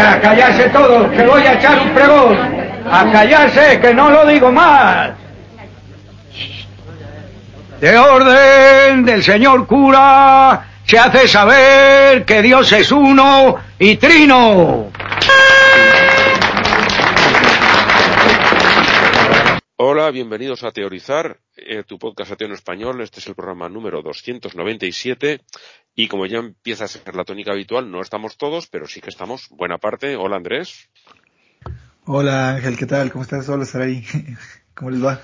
Venga, a callarse todos, que voy a echar un pregón. A callarse, que no lo digo más. De orden del señor cura, se hace saber que Dios es uno y trino. Hola, bienvenidos a Teorizar, eh, tu podcast ateo en español. Este es el programa número 297 y como ya empieza a ser la tónica habitual, no estamos todos, pero sí que estamos buena parte. Hola Andrés. Hola Ángel, ¿qué tal? ¿Cómo estás? Hola Saray. ¿Cómo les va?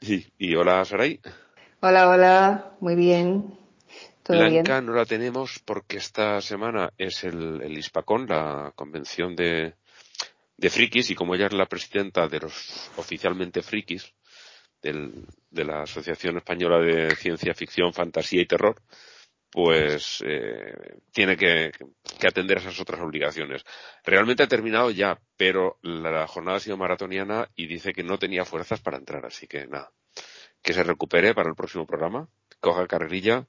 Sí, y hola Saray. Hola, hola, muy bien. ¿Todo Blanca bien? no la tenemos porque esta semana es el, el ISPACON, la convención de, de frikis, y como ella es la presidenta de los oficialmente frikis, del, de la Asociación Española de Ciencia Ficción, Fantasía y Terror, pues eh, tiene que, que atender esas otras obligaciones. Realmente ha terminado ya, pero la, jornada ha sido maratoniana y dice que no tenía fuerzas para entrar, así que nada, que se recupere para el próximo programa, coja carrerilla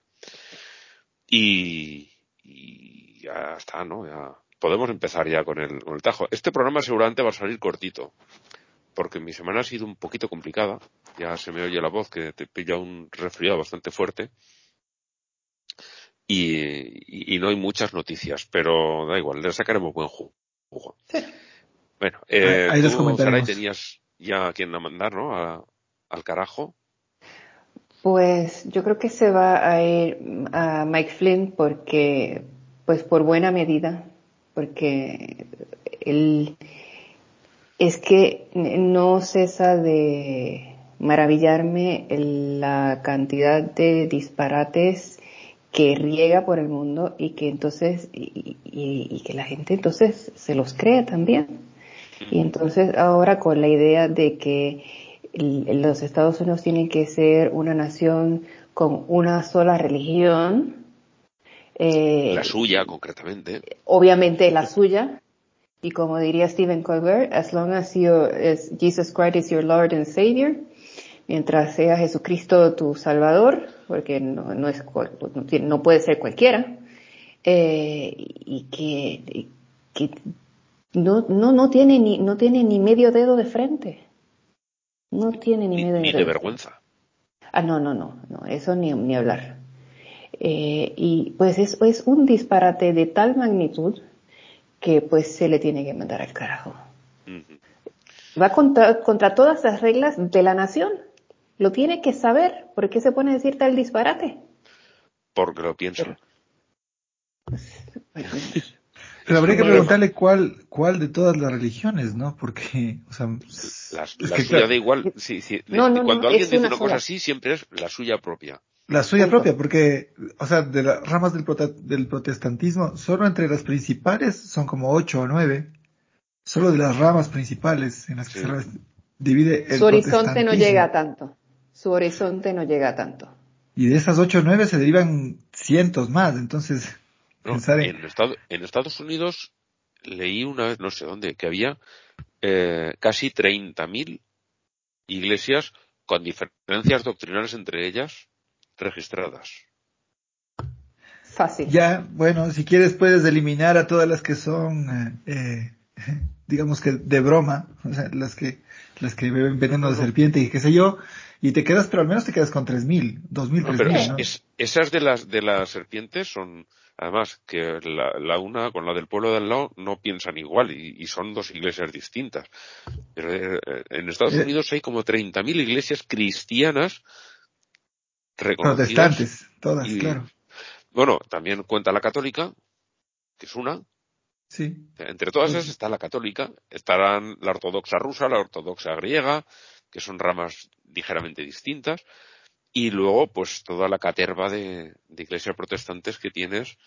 y, y ya está, ¿no? Ya podemos empezar ya con el, con el tajo. Este programa seguramente va a salir cortito, porque mi semana ha sido un poquito complicada. Ya se me oye la voz que te pilla un resfriado bastante fuerte. Y, no hay muchas noticias, pero da igual, le sacaremos buen jugo. Bueno, eh, Ahí- ahí los tú, tenías ya a quien a mandar, ¿no? A- al carajo. Pues yo creo que se va a ir a Mike Flynn porque, pues por buena medida, porque él es que no cesa de maravillarme el- la cantidad de disparates que riega por el mundo y que entonces, y, y- y que la gente entonces se los cree también. Y entonces ahora con la idea de que los Estados Unidos tienen que ser una nación con una sola religión, eh, La suya, concretamente. obviamente la suya, y como diría Stephen Colbert, as long as, you, as Jesus Christ is your Lord and Savior, mientras sea Jesucristo tu Salvador, porque no, no es cual- no, puede ser cualquiera, eh, y que, no, no, no tiene ni, no tiene ni medio dedo de frente. No tiene ni, Ni, medio ni dedo de vergüenza. Ah, no, no, no, no, eso ni, ni hablar. Eh, y pues es, es un disparate de tal magnitud que pues se le tiene que mandar al carajo. Va contra, contra todas las reglas de la nación. Lo tiene que saber. ¿Por qué se pone a decir tal disparate? Porque lo pienso. Pero habría que preguntarle cuál, cuál de todas las religiones, ¿no? Porque, o sea, La, es la que, suya claro, da igual. Sí, sí. No, no, Cuando no, alguien dice una una cosa así, siempre es la suya propia. la suya Punto. propia, porque, o sea, de las ramas del, prota- del protestantismo, solo entre las principales son como ocho o nueve. Solo de las ramas principales en las que Sí. se divide el Su horizonte no llega a tanto. Su horizonte no llega a tanto. Y de esas ocho o nueve se derivan cientos más, entonces, ¿no? pensar en, En, Estado- en Estados Unidos leí una vez, no sé dónde, que había eh, casi 30.000 iglesias con diferencias doctrinales entre ellas registradas. Fácil. Ya, bueno, si quieres puedes eliminar a todas las que son, eh, eh, digamos que de broma, o sea, las que, las que beben veneno de serpiente y qué sé yo, y te quedas, pero al menos te quedas con 3.000, 2.000, No, pero 3.000, es- ¿no? es- esas de las de las serpientes son además que la, la una con la del pueblo de al lado no piensan igual y, y son dos iglesias distintas. Pero, eh, eh, en Estados Eh. Unidos hay como 30.000 iglesias cristianas reconocidas. Protestantes, todas, y- claro. Bueno, también cuenta la católica, que es una. Sí. Entre todas esas está la católica, estarán la ortodoxa rusa, la ortodoxa griega, que son ramas ligeramente distintas, y luego pues toda la caterva de, de iglesias protestantes que tienes.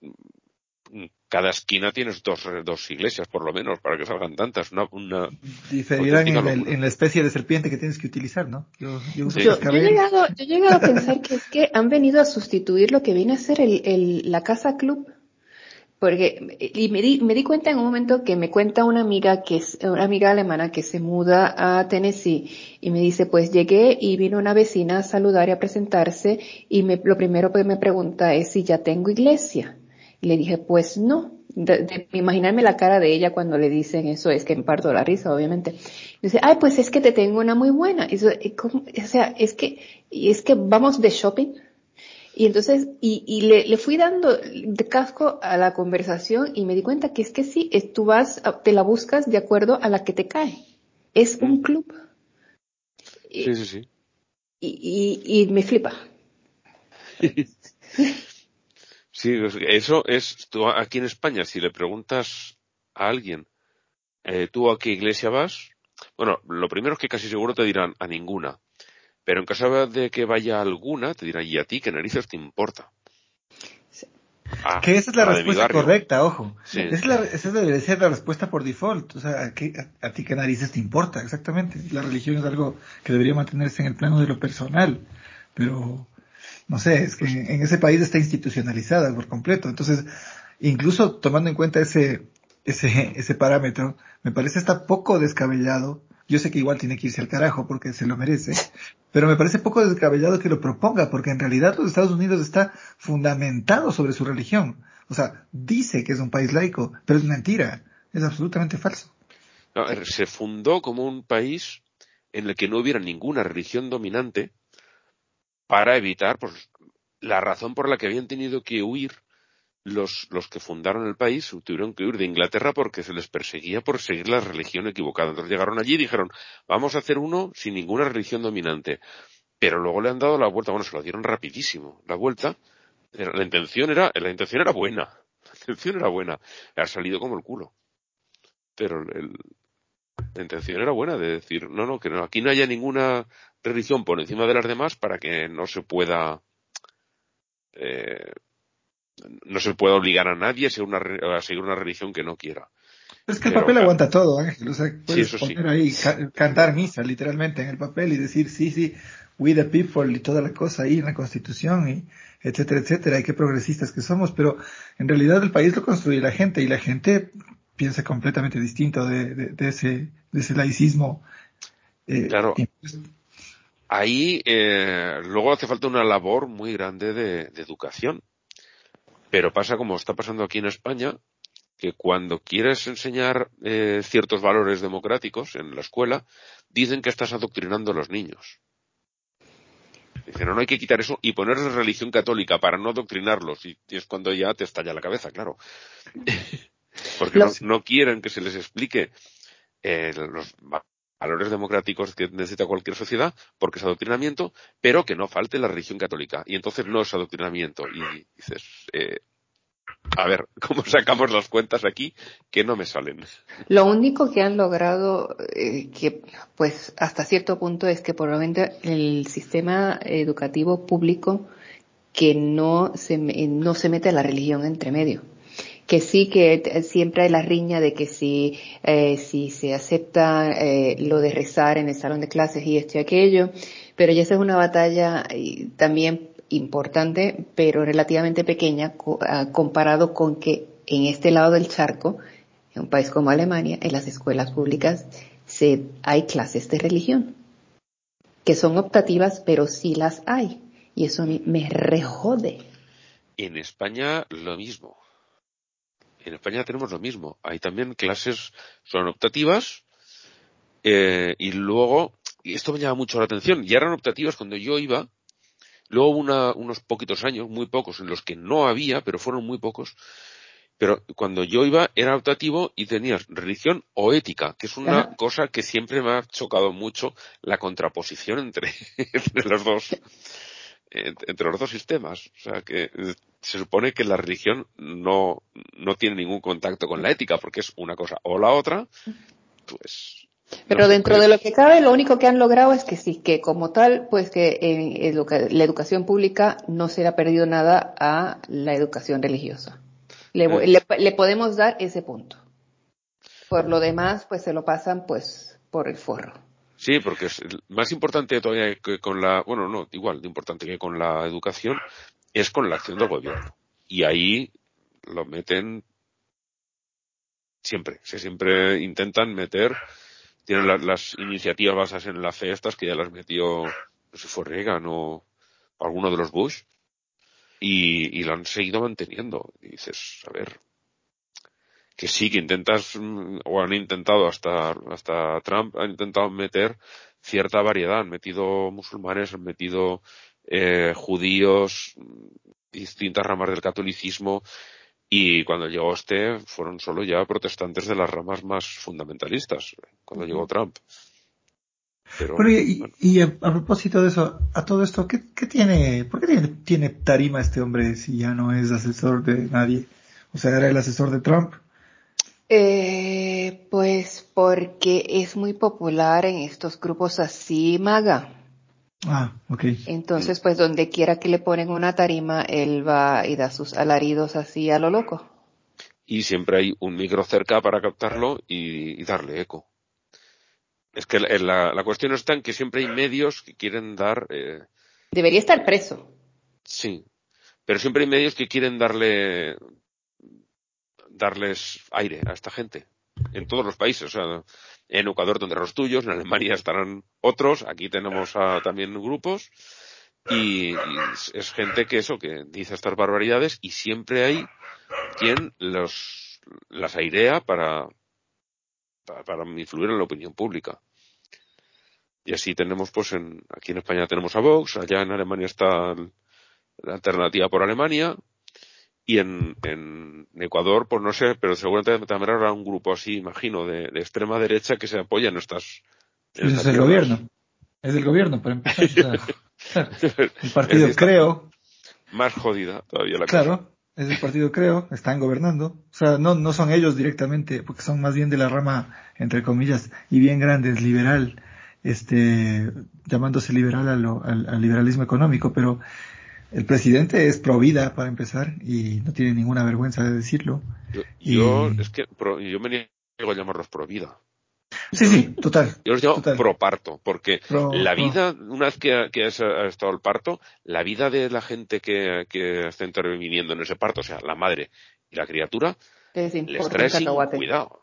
mm, Cada esquina tienes dos, dos iglesias por lo menos para que salgan tantas. Una, una, Diferirán en, el- en la especie de serpiente que tienes que utilizar, ¿no? Yo, yo uso Sí. Yo, yo he llegado, yo he llegado a pensar que es que han venido a sustituir lo que viene a ser el, el- la casa club. Porque, y me di, me di cuenta en un momento que me cuenta una amiga que es, una amiga alemana que se muda a Tennessee y me dice, pues llegué y vino una vecina a saludar y a presentarse y me, lo primero que me pregunta es si ya tengo iglesia. Y le dije, pues no. Imaginarme la cara de ella cuando le dicen eso es que me parto la risa, obviamente. Dice, ay, pues es que te tengo una muy buena. Y, o sea, es que, es que vamos de shopping. Y entonces, y, y le, le, fui dando de casco a la conversación y me di cuenta que es que sí, es, tú vas, te la buscas de acuerdo a la que te cae. Es un club. Sí, sí, sí. Y, y, y me flipa. Sí, eso es, tú aquí en España, si le preguntas a alguien, eh, ¿tú a qué iglesia vas? Bueno, lo primero es que casi seguro te dirán a ninguna. Pero en caso de que vaya alguna, te dirán, ¿y a ti qué narices te importa? Ah, que esa es la respuesta correcta, ojo. esa debería ser la respuesta por default. O sea, ¿a, qué, a, ti qué narices te importa? Exactamente. La religión es algo que debería mantenerse en el plano de lo personal. Pero no sé, es que en ese país está institucionalizada por completo. Entonces, incluso tomando en cuenta ese, ese, ese parámetro, me parece está poco descabellado. Yo sé que igual tiene que irse al carajo porque se lo merece, pero me parece poco descabellado que lo proponga porque en realidad los Estados Unidos está fundamentado sobre su religión. O sea, dice que es un país laico, pero es mentira, es absolutamente falso. se fundó como un país en el que no hubiera ninguna religión dominante para evitar pues, la razón por la que habían tenido que huir los, los que fundaron el país tuvieron que huir de Inglaterra porque se les perseguía por seguir la religión equivocada. Entonces llegaron allí y dijeron, vamos a hacer uno sin ninguna religión dominante. Pero luego le han dado la vuelta, bueno, se lo dieron rapidísimo, la vuelta. La intención era, la intención era buena. La intención era buena. Ha salido como el culo. Pero el, la intención era buena de decir, no, no, que no, aquí no haya ninguna religión por encima de las demás para que no se pueda eh, no se pueda obligar a nadie a seguir una, a seguir una religión que no quiera. es que el papel aguanta todo, Ángel. O sea, puedes poner ahí, cantar misa literalmente en el papel y decir, sí, sí, we the people y toda la cosa ahí en la constitución y etcétera, etcétera. Y qué progresistas que somos, pero en realidad el país lo construye la gente y la gente piensa completamente distinto de, de, ese, de ese laicismo. Eh, claro ahí eh, luego hace falta una labor muy grande de, educación. Pero pasa como está pasando aquí en España, que cuando quieres enseñar eh, ciertos valores democráticos en la escuela, dicen que estás adoctrinando a los niños. Dicen, no, no hay que quitar eso y ponerles religión católica para no adoctrinarlos. Y, es cuando ya te estalla la cabeza, claro. Porque no, no, quieren que se les explique eh, los valores democráticos que necesita cualquier sociedad, porque es adoctrinamiento, pero que no falte la religión católica. Y entonces no es adoctrinamiento. Y dices, eh, a ver, ¿cómo sacamos las cuentas aquí que no me salen? Lo único que han logrado, eh, que pues hasta cierto punto es que menos el sistema educativo público que no se, no se mete la religión entre medio que sí que siempre hay la riña de que si, eh, si se acepta eh, lo de rezar en el salón de clases y esto y aquello, pero ya esa es una batalla también importante, pero relativamente pequeña ah, comparado con que en este lado del charco, en un país como Alemania, en las escuelas públicas se, hay clases de religión, que son optativas, pero sí las hay. Y eso me rejode. En España lo mismo en España tenemos lo mismo. Hay también clases, son optativas, eh, y luego, y esto me llama mucho la atención, ya eran optativas cuando yo iba, luego hubo unos poquitos años, muy pocos, en los que no había, pero fueron muy pocos, pero cuando yo iba era optativo y tenías religión o ética, que es una cosa que siempre me ha chocado mucho la contraposición entre, entre los dos entre los dos sistemas. O sea, que eh, se supone que la religión no, no tiene ningún contacto con la ética, porque es una cosa o la otra, pues. Pero dentro de lo que cabe, lo único que han logrado es que sí, que como tal, pues que en la educación pública no se le ha perdido nada a la educación religiosa. Le, eh. le podemos dar ese punto. Por lo demás, pues se lo pasan pues por el forro. Sí, porque es más importante todavía que con la, bueno, no, igual de importante que con la educación es con la acción del gobierno. Y ahí lo meten siempre, se siempre intentan meter, tienen las iniciativas basadas en la fe que ya las metió, no sé si fue Reagan o alguno de los Bush, y, y lo han seguido manteniendo. Y dices, a ver, que sí, que intentas, mm, o han intentado hasta, hasta Trump, han intentado meter cierta variedad, han metido musulmanes, han metido eh, judíos, distintas ramas del catolicismo, y cuando llegó este fueron solo ya protestantes de las ramas más fundamentalistas, cuando llegó Trump. Pero, y, a, propósito de eso, a todo esto, ¿qué, qué tiene, por qué tiene, tiene, tarima este hombre si ya no es asesor de nadie? O sea, era el asesor de Trump. Eh, pues porque es muy popular en estos grupos así, maga. Ah, ok. Entonces, pues donde quiera que le ponen una tarima, él va y da sus alaridos así a lo loco. Y siempre hay un micro cerca para captarlo y, darle eco. Es que la, la, cuestión está en que siempre hay medios que quieren dar... Eh... Debería estar preso. Sí, pero siempre hay medios que quieren darle darles aire a esta gente en todos los países. O sea, en Ecuador tendrán los tuyos, en Alemania estarán otros, aquí tenemos también grupos y, es gente que eso, que dice estas barbaridades y siempre hay quien los, las airea para, para, influir en la opinión pública. Y así tenemos, pues, en, aquí en España tenemos a Vox, allá en Alemania está la alternativa por Alemania, y en, en Ecuador, pues no sé, pero seguramente también habrá un grupo así, imagino, de, de extrema derecha que se apoya en estas. es el gobierno. Es el gobierno, para empezar. el partido Creo. Más jodida todavía la Claro, es el partido Creo, están gobernando. O sea, no, no son ellos directamente, porque son más bien de la rama, entre comillas, y bien grandes, liberal, este, llamándose liberal al, al liberalismo económico, pero el presidente es pro vida, para empezar, y no tiene ninguna vergüenza de decirlo. Yo, es que yo me niego a llamarlos pro vida. Sí, sí, total. Yo los llamo pro parto, porque la vida, una vez que, que ha estado el parto, la vida de la gente que, que está interviniendo en ese parto, o sea, la madre y la criatura, les trae sin cuidado.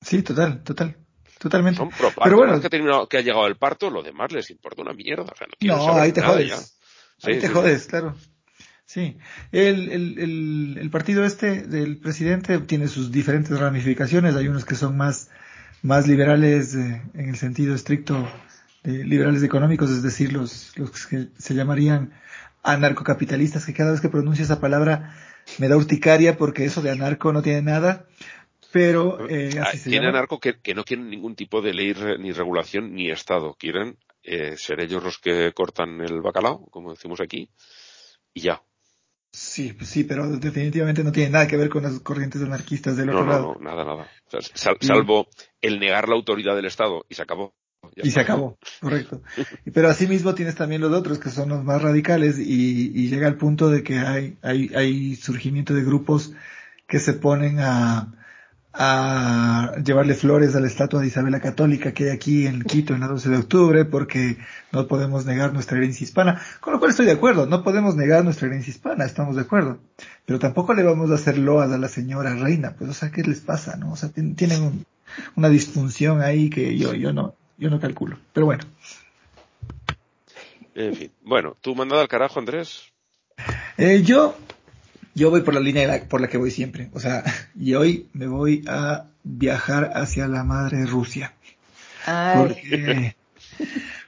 Sí, total, total. Totalmente. Son pro parto. Pero bueno, que, que ha llegado el parto, lo demás les importa una mierda. O sea, no, no ahí te jodes. Ahí te jodes, claro. Sí, el, el, el, partido este del presidente tiene sus diferentes ramificaciones. Hay unos que son más, más liberales eh, en el sentido estricto de liberales económicos, es decir, los, los que se llamarían anarcocapitalistas, que cada vez que pronuncio esa palabra me da urticaria porque eso de anarco no tiene nada. Pero eh, así se tiene anarco que, que no quieren ningún tipo de ley ni regulación ni Estado. Quieren eh, ser ellos los que cortan el bacalao, como decimos aquí, y ya. Sí, sí, pero definitivamente no tiene nada que ver con las corrientes anarquistas del otro lado. No, nada, nada. salvo el negar la autoridad del Estado y se acabó. y se acabó, correcto. Pero asimismo tienes también los otros que son los más radicales y, y llega al punto de que hay, hay, hay surgimiento de grupos que se ponen a, a llevarle flores a la estatua de Isabel la Católica que hay aquí en Quito en la 12 de octubre porque no podemos negar nuestra herencia hispana, con lo cual estoy de acuerdo, no podemos negar nuestra herencia hispana, estamos de acuerdo, pero tampoco le vamos a hacer loas a la señora reina, pues o sea, ¿qué les pasa, no? O sea, tienen una disfunción ahí que yo, yo no, yo no calculo, pero bueno. En fin, bueno, ¿tú mandada al carajo, Andrés? Eh, yo yo voy por la línea por la que voy siempre. O sea, y hoy me voy a viajar hacia la madre Rusia. Porque,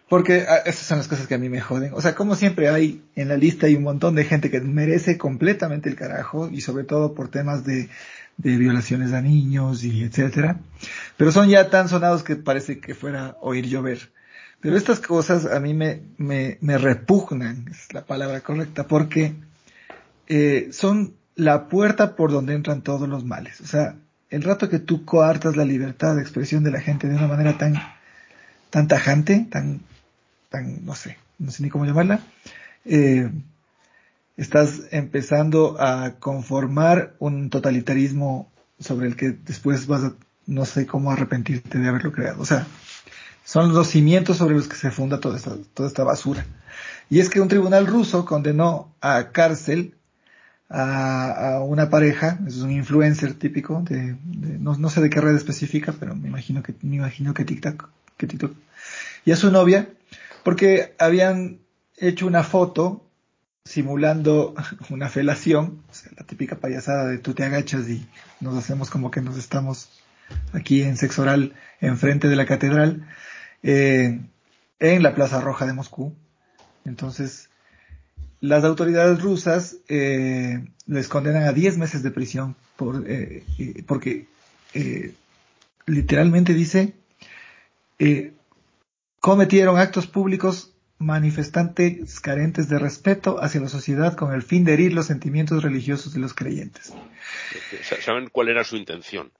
porque ah, esas son las cosas que a mí me joden. O sea, como siempre hay en la lista hay un montón de gente que merece completamente el carajo y sobre todo por temas de, de violaciones a niños y etcétera. Pero son ya tan sonados que parece que fuera oír llover. Pero estas cosas a mí me, me, me repugnan, es la palabra correcta, porque eh, son la puerta por donde entran todos los males. O sea, el rato que tú coartas la libertad de expresión de la gente de una manera tan, tan tajante, tan, tan, no sé, no sé ni cómo llamarla, eh, estás empezando a conformar un totalitarismo sobre el que después vas a, no sé cómo arrepentirte de haberlo creado. O sea, son los cimientos sobre los que se funda toda esta, toda esta basura. Y es que un tribunal ruso condenó a cárcel a, una pareja, es un influencer típico de, no, no, sé de qué red específica, pero me imagino que, me imagino que TikTok, que TikTok. Y a su novia, porque habían hecho una foto simulando una felación, o sea, la típica payasada de tú te agachas y nos hacemos como que nos estamos aquí en sexo oral enfrente de la catedral, eh, en la Plaza Roja de Moscú. Entonces, las autoridades rusas eh, les condenan a 10 meses de prisión por, eh, porque eh, literalmente dice eh, cometieron actos públicos manifestantes carentes de respeto hacia la sociedad con el fin de herir los sentimientos religiosos de los creyentes. ¿Saben cuál era su intención?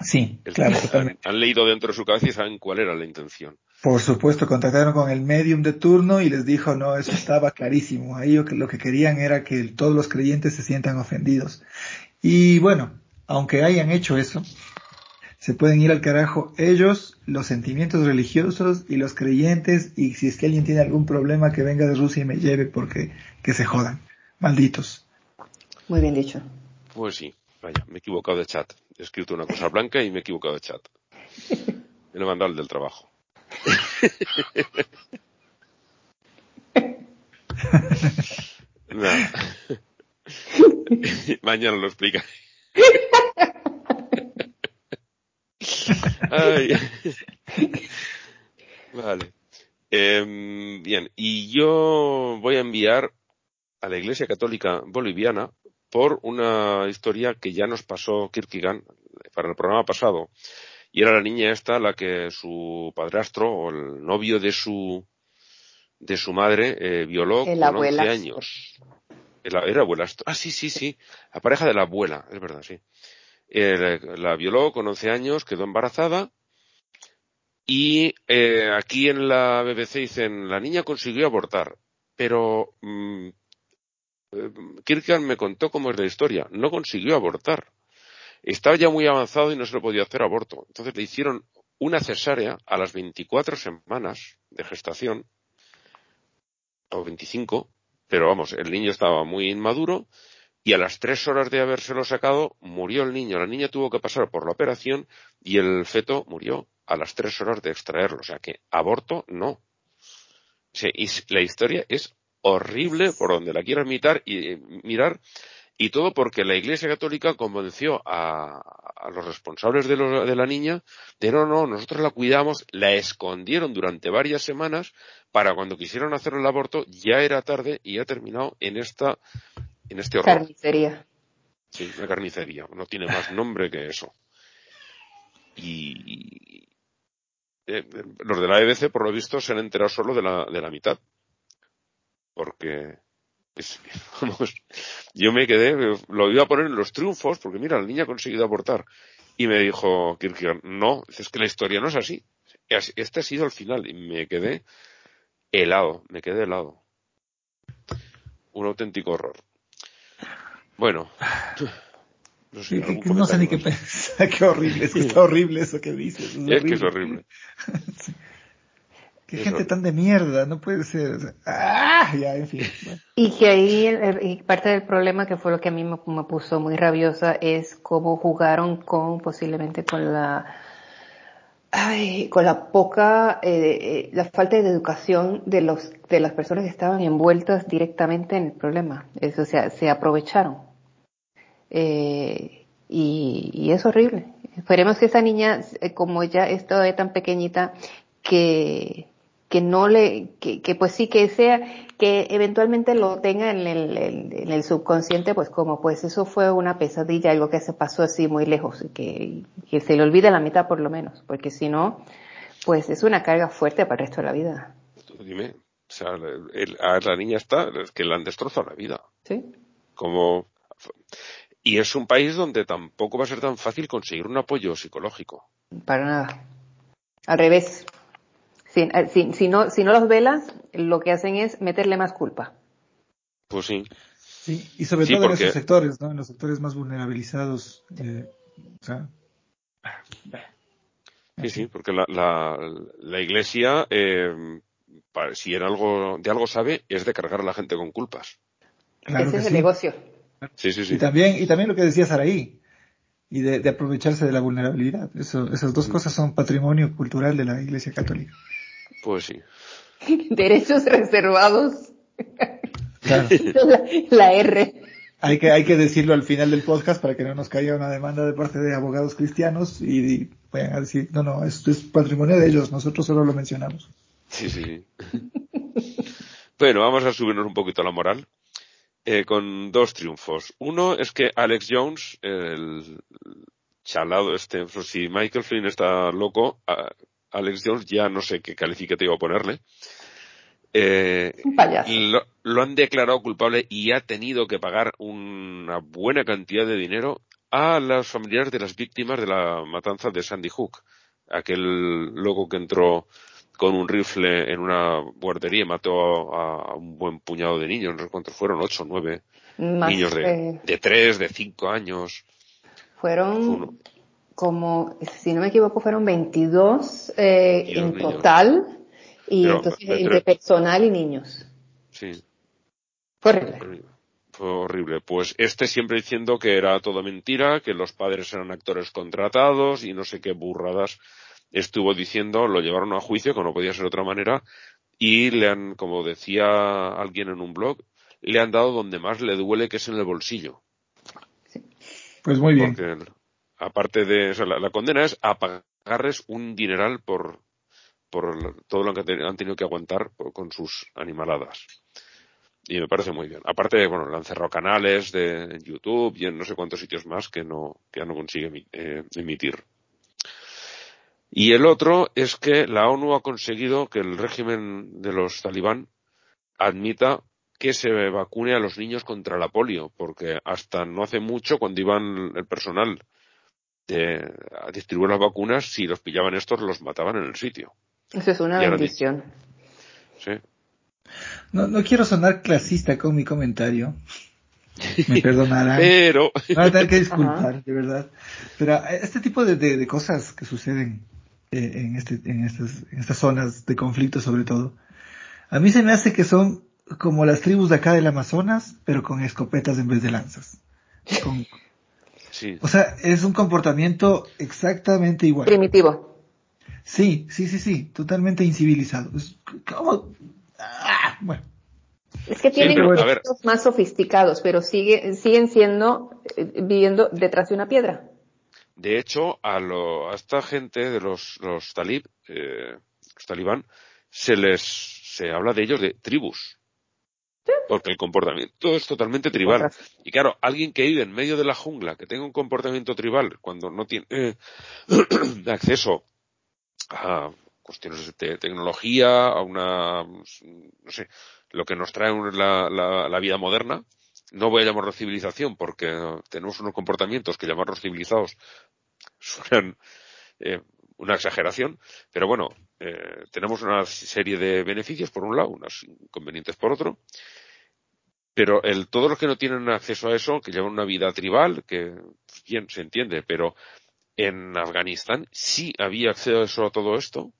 Sí, claro. Han, leído dentro de su cabeza y saben cuál era la intención. Por supuesto, contactaron con el medium de turno y les dijo, no, eso estaba clarísimo. Ahí lo que querían era que todos los creyentes se sientan ofendidos. Y bueno, aunque hayan hecho eso, se pueden ir al carajo ellos, los sentimientos religiosos y los creyentes, y si es que alguien tiene algún problema que venga de Rusia y me lleve porque que se jodan. Malditos. Muy bien dicho. Pues sí, vaya, me he equivocado de chat. He escrito una cosa blanca y me he equivocado de chat. Me lo he mandado el del trabajo. Mañana lo explica. vale. Em, bien, y yo voy a enviar a la Iglesia Católica Boliviana por una historia que ya nos pasó Kierkegaard para el programa pasado. Y era la niña esta la que su padrastro o el novio de su de su madre eh, violó con 11 años. Era, era abuelastro. Ah, sí, sí, sí. La pareja de la abuela, es verdad, sí. Eh, la violó con 11 años, quedó embarazada y eh, aquí en la BBC dicen, la niña consiguió abortar, pero mmm, me contó cómo es la historia, no consiguió abortar. Estaba ya muy avanzado y no se lo podía hacer aborto. Entonces le hicieron una cesárea a las 24 semanas de gestación, o 25, pero vamos, el niño estaba muy inmaduro y a las tres horas de habérselo sacado murió el niño. La niña tuvo que pasar por la operación y el feto murió a las tres horas de extraerlo. O sea que aborto no. la historia es horrible por donde la quiero mirar y, eh, mirar y todo porque la Iglesia Católica convenció a, los responsables de, de, la niña de no, no, nosotros la cuidamos, la escondieron durante varias semanas para cuando quisieron hacer el aborto ya era tarde y ha terminado en esta en este horror. Carnicería. Sí, una carnicería. No tiene más nombre que eso. Y eh, los de la EBC, por lo visto, se han enterado solo de la, de la mitad. Porque, vamos, yo me quedé, lo iba a poner en los triunfos, porque mira, la niña ha conseguido abortar. Y me dijo Kierkegaard, no, es que la historia no es así. Este ha sido el final. Y me quedé helado, me quedé helado. Un auténtico horror. Bueno. No sé, no sé ni qué pensar, qué horrible, es que está horrible eso que dices. Es, que es horrible. Qué gente tan de mierda, no puede ser. ¡Ah! Ya, en fin. Y que ahí parte del problema que fue lo que a mí me, puso muy rabiosa es cómo jugaron con posiblemente con la ay, con la poca, eh, eh, la falta de educación de los, de las personas que estaban envueltas directamente en el problema. Eso, o sea, se aprovecharon. Eh, y, y, es horrible. Esperemos que esa niña, eh, como ella es todavía tan pequeñita, que, que no le, que, que, pues sí que sea, que eventualmente lo tenga en el, en el subconsciente, pues como pues eso fue una pesadilla, algo que se pasó así muy lejos, y que, que se le olvide la mitad por lo menos, porque si no, pues es una carga fuerte para el resto de la vida. Dime, o sea, el, a la niña está, es que le han destrozado la vida. Sí. Como, y es un país donde tampoco va a ser tan fácil conseguir un apoyo psicológico. Para nada. Al revés. Si, eh, si, si, no, si no los velas, lo que hacen es meterle más culpa. Pues sí. Sí, y sobre todo en esos sectores, ¿no? En los sectores más vulnerabilizados. Eh, o sea... Sí, sí, porque la, la, la iglesia, eh, si en algo, de algo sabe, es de cargar a la gente con culpas. Claro Ese es el negocio. Sí, sí, sí. Y también, y también lo que decía Saraí, y de, de, aprovecharse de la vulnerabilidad. Eso, esas dos cosas son patrimonio cultural de la Iglesia Católica. Pues sí. Derechos reservados. Claro. la, la R. Hay que, hay que decirlo al final del podcast para que no nos caiga una demanda de parte de abogados cristianos y, y vayan a decir, no, no, esto es patrimonio de ellos, nosotros solo lo mencionamos. Sí, sí. bueno, vamos a subirnos un poquito la moral. Eh, con dos triunfos. Uno es que Alex Jones, el chalado este, si Michael Flynn está loco, a Alex Jones ya no sé qué calificativo ponerle. Eh, lo, lo han declarado culpable y ha tenido que pagar una buena cantidad de dinero a los familiares de las víctimas de la matanza de Sandy Hook. Aquel loco que entró con un rifle en una guardería y mató a, a un buen puñado de niños, no sé cuántos fueron, ocho o nueve Más, niños de, de tres, de cinco años. fueron. Como, si no me equivoco, fueron 22 eh, 22 en niños. total. Y Pero, entonces de entre personal y niños. Sí. Fue horrible. Fue horrible. Pues este siempre diciendo que era todo mentira, que los padres eran actores contratados y no sé qué burradas estuvo diciendo, lo llevaron a juicio, que no podía ser de otra manera, y le han, como decía alguien en un blog, le han dado donde más le duele, que es en el bolsillo. Pues muy bien. Porque aparte de, la, condena es a pagarles un dineral por, todo lo que han te- han tenido que aguantar con sus animaladas. Y me parece muy bien. Aparte, bueno, le han cerrado canales de YouTube y en no sé cuántos sitios más que no, que ya no consigue eh, emitir. Y el otro es que la ONU ha conseguido que el régimen de los talibán admita que se vacune a los niños contra la polio, porque hasta no hace mucho, cuando iban el personal de- a distribuir las vacunas, si los pillaban estos, los mataban en el sitio. Eso es una bendición. ¿sí? No, no quiero sonar clasista con mi comentario. Me perdonarán. Pero, Me van a tener que disculpar, de verdad. Pero este tipo de, de- de cosas que suceden eh, en, este, en, estas, en estas zonas de conflicto sobre todo, a mí se me hace que son como las tribus de acá del Amazonas, pero con escopetas en vez de lanzas. Con- sí, o sea, es un comportamiento exactamente igual. Primitivo. Sí, sí, sí, sí, totalmente incivilizado. Es. Ah, bueno, Es que tienen pero, métodos más sofisticados, pero sigue, siguen siendo, eh, viviendo detrás de una piedra. De hecho, a, lo, a esta gente de los, los talib, eh, los talibán, se les se habla de ellos de tribus. Porque el comportamiento es totalmente tribal. Y claro, alguien que vive en medio de la jungla, que tenga un comportamiento tribal, cuando no tiene eh, acceso a cuestiones de tecnología, a una, no sé, lo que nos trae la, la, la vida moderna, no voy a llamarlo civilización porque tenemos unos comportamientos que llamarlos civilizados suenan eh, una exageración, pero bueno, eh, tenemos una serie de beneficios por un lado, unos inconvenientes por otro, pero el, todos los que no tienen acceso a eso, que llevan una vida tribal, que bien se entiende, pero en Afganistán sí había acceso a todo esto,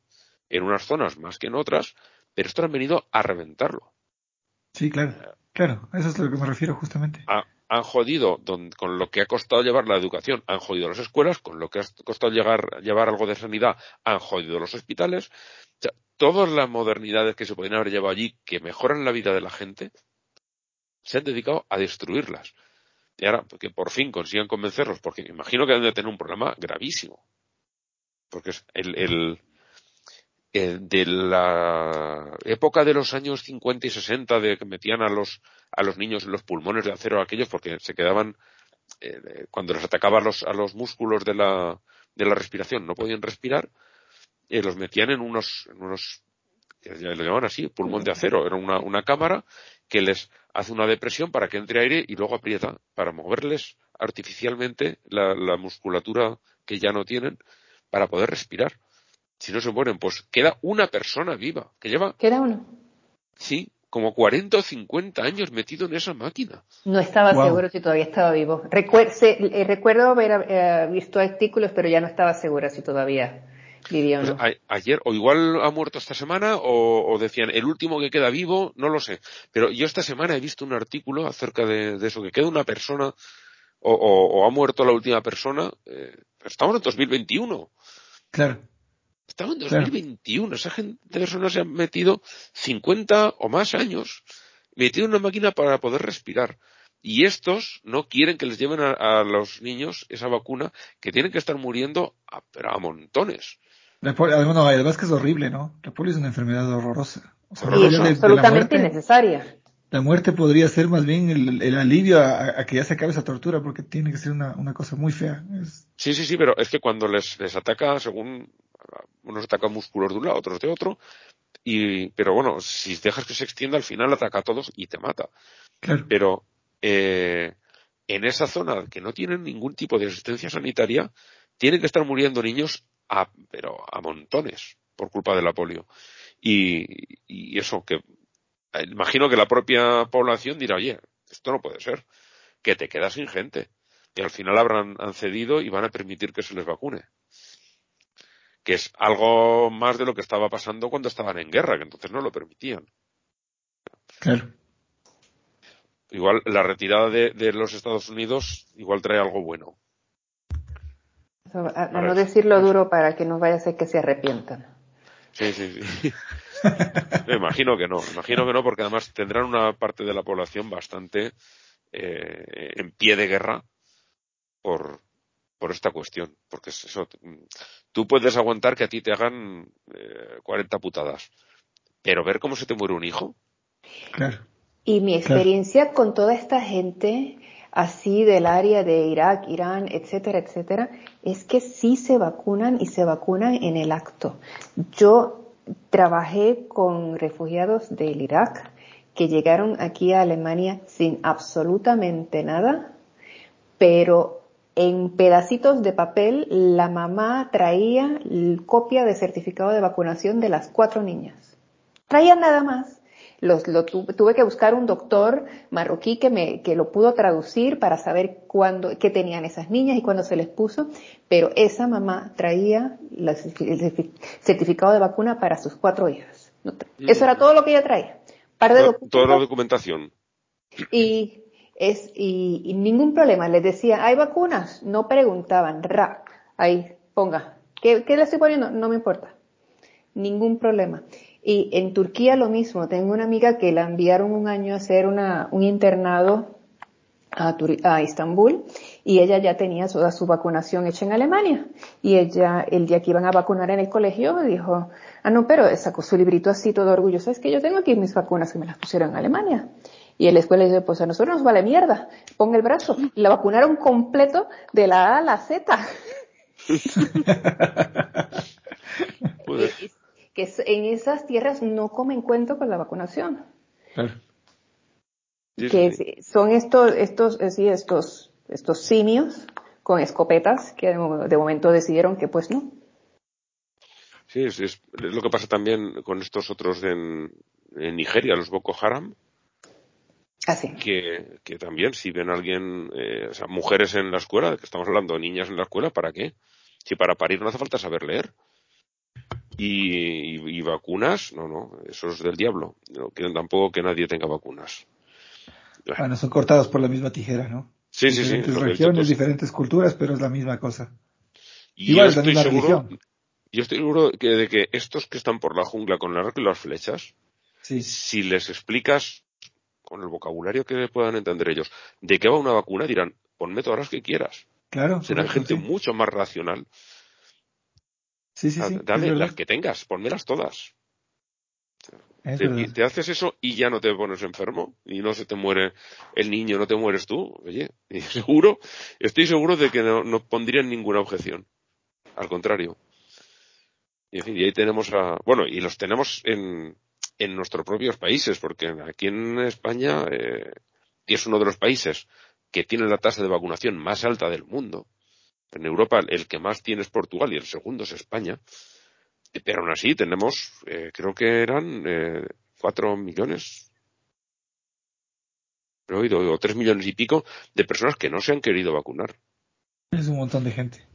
en unas zonas más que en otras, pero estos han venido a reventarlo. sí, claro, claro, eso es a lo que me refiero justamente. Ha- han jodido con lo que ha costado llevar la educación, han jodido las escuelas, con lo que ha costado llegar, llevar algo de sanidad, han jodido los hospitales. O sea, todas las modernidades que se podían haber llevado allí, que mejoran la vida de la gente, se han dedicado a destruirlas. Y ahora, que por fin consigan convencerlos, porque me imagino que deben de tener un problema gravísimo. Porque es el, el de la época de los años 50 y 60 de que metían a los, a los niños en los pulmones de acero aquellos porque se quedaban, eh, cuando les atacaba los, a los músculos de la, de la respiración, no podían respirar, eh, los metían en unos, en unos, ya lo llamaban así, pulmón de acero, era una, una cámara que les hace una depresión para que entre aire y luego aprieta para moverles artificialmente la musculatura que ya no tienen para poder respirar. Si no se mueren, pues queda una persona viva que lleva, Queda uno. sí, como 40 o 50 años metido en esa máquina. No estaba Wow. seguro si todavía estaba vivo. Recuer- se- eh, recuerdo haber eh, visto artículos, pero ya no estaba segura si todavía vivía o Pues no. a- ayer, o igual ha muerto esta semana, o, o decían el último que queda vivo, no lo sé. Pero yo esta semana he visto un artículo acerca de, de eso, que queda una persona, o, o- o ha muerto la última persona. eh, estamos en 2021. Claro, Estamos en Claro. 2021. Esa gente de personas se han metido 50 o más años metido en una máquina para poder respirar. Y estos no quieren que les lleven a, los niños esa vacuna que tienen que estar muriendo a, pero a montones. además, no, además que es horrible, ¿no? La polio es una enfermedad horrorosa. y absolutamente innecesaria. La muerte podría ser más bien el, alivio a, que ya se acabe esa tortura, porque tiene que ser una, una cosa muy fea. Sí, sí, sí, pero es que cuando les, les ataca, según unos atacan músculos de un lado, otros de otro, y, pero bueno, si dejas que se extienda, al final ataca a todos y te mata. Pero eh, en esa zona que no tienen ningún tipo de asistencia sanitaria, tienen que estar muriendo niños a, pero a montones por culpa de la polio. Y, y eso, que imagino que la propia población dirá, oye, esto no puede ser, que te quedas sin gente. Y al final habrán cedido y van a permitir que se les vacune que es algo más de lo que estaba pasando cuando estaban en guerra, que entonces no lo permitían. Claro. Igual la retirada de, los Estados Unidos igual trae algo bueno. A, no decirlo duro para que no vaya a ser que se arrepientan. Sí, sí, sí. Me imagino que no, imagino que no, porque además tendrán una parte de la población bastante eh, en pie de guerra por, por esta cuestión, porque es eso, tú puedes aguantar que a ti te hagan eh, 40 putadas, pero ver cómo se te muere un hijo. Claro. Y mi experiencia con toda esta gente así del área de Irak, Irán, etcétera, etcétera, es que sí se vacunan y se vacunan en el acto. Yo trabajé con refugiados del Irak que llegaron aquí a Alemania sin absolutamente nada, pero en pedacitos de papel la mamá traía copia de certificado de vacunación de las cuatro niñas. Traía nada más. Los, lo tuve, que buscar un doctor marroquí que me, que lo pudo traducir para saber cuándo, qué tenían esas niñas y cuándo se les puso, pero esa mamá traía el certificado de vacuna para sus cuatro hijas. Eso era todo lo que ella traía. Par de Toda la documentación. Y es, y, ningún problema. Les decía, ¿hay vacunas? No preguntaban, ra, ahí, ponga. ¿Qué, ¿Qué le estoy poniendo? No me importa. Ningún problema. Y en Turquía lo mismo. Tengo una amiga que la enviaron un año a hacer una, un internado a, a Estambul y ella ya tenía toda su vacunación hecha en Alemania. Y ella, el día que iban a vacunar en el colegio, dijo, ah, no, pero sacó su librito así todo orgulloso. Es que yo tengo aquí mis vacunas que me las pusieron en Alemania. Y en la escuela dice, pues a nosotros nos vale mierda, ponga el brazo. Y la vacunaron completo de la A a la Z. que en esas tierras no comen cuento con la vacunación. Que son estos, estos, sí, estos, estos simios con escopetas que de, momento decidieron que pues no. Sí, es, lo que pasa también con estos otros en, en Nigeria, los Boko Haram, Ah, que, que, también, si ven a alguien, eh, o sea, mujeres en la escuela, que estamos hablando de niñas en la escuela, ¿para qué? Si para parir no hace falta saber leer. Y, y, vacunas, no, no, eso es del diablo. No quieren tampoco que nadie tenga vacunas. Bueno, son cortados por la misma tijera, ¿no? Sí, sí, sí. Diferentes regiones, diferentes culturas, pero es la misma cosa. Y Igual, yo estoy seguro, yo estoy seguro que, de que estos que están por la jungla con las y las flechas, sí. si les explicas con el vocabulario que puedan entender ellos, de qué va una vacuna, dirán, ponme todas las que quieras. Claro. Será gente mucho más racional. Sí, sí, sí. Dame las que tengas, ponmelas todas. Te, te, haces eso y ya no te pones enfermo y no se te muere el niño, no te mueres tú. Oye, seguro, estoy seguro de que no, no pondrían ninguna objeción. Al contrario. Y, en fin, y ahí tenemos a, bueno, y los tenemos en, en nuestros propios países, porque aquí en España eh, es uno de los países que tiene la tasa de vacunación más alta del mundo. En Europa el que más tiene es Portugal y el segundo es España. Pero aún así tenemos, eh, creo que eran eh, cuatro millones, he oído, o tres millones y pico de personas que no se han querido vacunar. Es un montón de gente.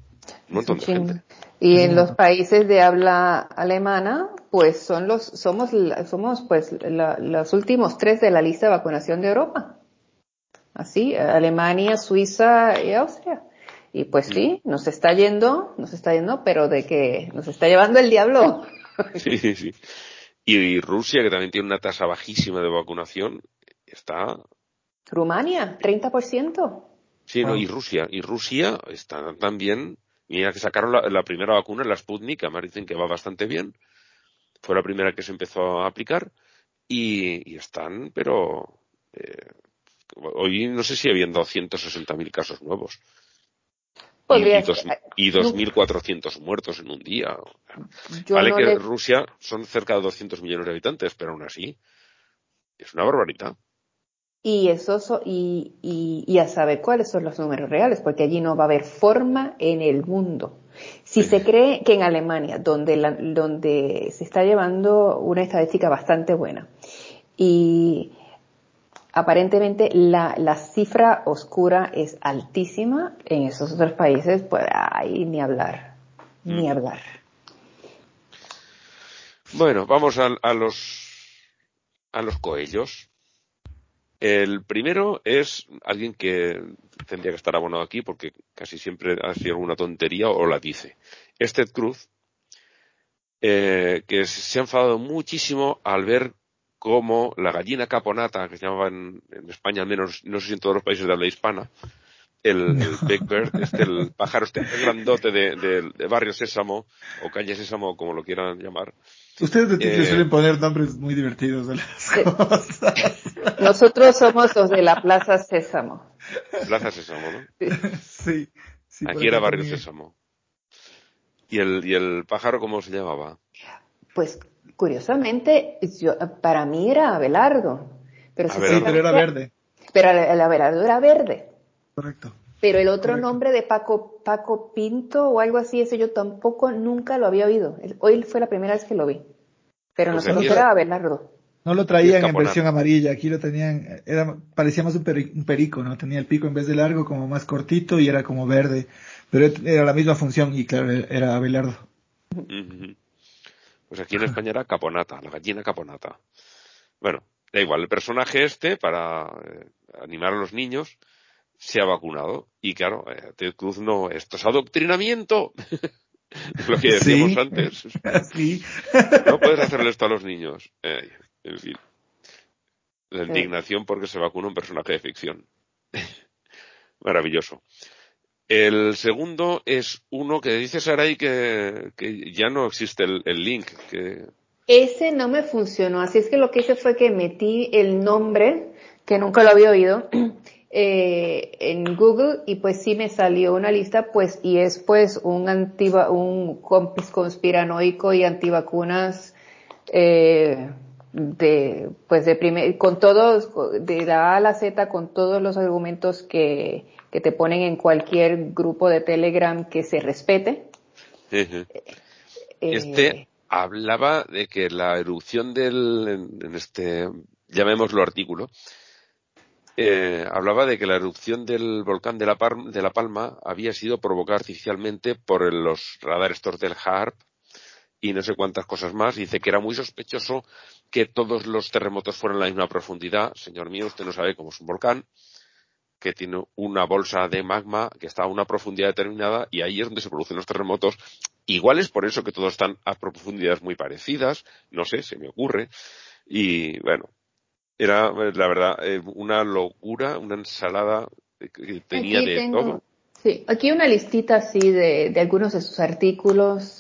Un montón de gente. Y en los países de habla alemana, pues son los, somos, somos pues los últimos tres de la lista de vacunación de Europa. Así, Alemania, Suiza y Austria. Y pues sí, nos está yendo, nos está yendo, pero de que nos está llevando el diablo. Sí, sí, sí. Y, Rusia, que también tiene una tasa bajísima de vacunación, está. Rumania, 30%. Sí, no, y Rusia. Y Rusia está también. Mira que sacaron la, primera vacuna, la Sputnik, además dicen que va bastante bien. Fue la primera que se empezó a aplicar. Y, están, pero. Eh, hoy no sé si habían 260.000 casos nuevos. Y, 2.400 muertos en un día. vale que Rusia son cerca de 200 millones de habitantes, pero aún así es una barbaridad. Y eso y, y, y, a saber cuáles son los números reales, porque allí no va a haber forma en el mundo. Si se cree que en Alemania, donde, la, donde se está llevando una estadística bastante buena, y aparentemente la, la cifra oscura es altísima, en esos otros países, pues ahí ni hablar, ni mm. hablar. Bueno, vamos a, a los a los coellos. El primero es alguien que tendría que estar abonado aquí porque casi siempre hace alguna tontería o la dice. Este Cruz, eh, que se ha enfadado muchísimo al ver cómo la gallina caponata, que se llamaba en, España al menos, no sé si en todos los países de habla hispana, el, Big Bird, este, el pájaro este grandote de, de, Barrio Sésamo, o Calle Sésamo, como lo quieran llamar, Ustedes de Tigre eh, suelen poner nombres muy divertidos de las cosas. Nosotros somos los de la Plaza Sésamo. Plaza Sésamo, ¿no? Sí. Aquí era Barrio Sésamo. ¿Y el, ¿Y el pájaro cómo se llamaba? Pues, curiosamente, yo, para mí era Abelardo. Pero, sí, pero era verde. Pero el, Abelardo era verde. Correcto. Pero el otro nombre de Paco, Paco Pinto o algo así, ese yo tampoco nunca lo había oído. Hoy fue la primera vez que lo vi. Pero pues nosotros era Abelardo. No lo traían en versión amarilla, aquí lo tenían, era, parecía más un, perico, ¿no? Tenía el pico en vez de largo como más cortito y era como verde, pero era la misma función y claro, era Abelardo. Pues aquí en España era Caponata, la gallina Caponata. Bueno, da igual, el personaje este, para eh, animar a los niños, se ha vacunado. Y claro, eh, Ted Cruz no, esto es adoctrinamiento. lo que decíamos antes. No puedes hacerle esto a los niños. en fin. La indignación porque se vacuna un personaje de ficción. Maravilloso. El segundo es uno que dice Saray que, ya no existe el, link. Que... Ese no me funcionó, así es que lo que hice fue que metí el nombre, que nunca lo había oído, eh, en Google y pues sí me salió una lista pues y es pues un antiva, un conspiranoico y antivacunas eh, de pues de primer con todos de A a la Z con todos los argumentos que, que te ponen en cualquier grupo de Telegram que se respete. Eh, este hablaba de que la erupción del en este llamémoslo artículo eh, hablaba de que la erupción del volcán de la, de la, Palma había sido provocada artificialmente por los radares del HARP y no sé cuántas cosas más. Dice que era muy sospechoso que todos los terremotos fueran a la misma profundidad. Señor mío, usted no sabe cómo es un volcán, que tiene una bolsa de magma que está a una profundidad determinada y ahí es donde se producen los terremotos. Igual es por eso que todos están a profundidades muy parecidas, no sé, se me ocurre. Y bueno, era, la verdad, eh, una locura, una ensalada que tenía de todo. Sí, aquí una listita así de, de algunos de sus artículos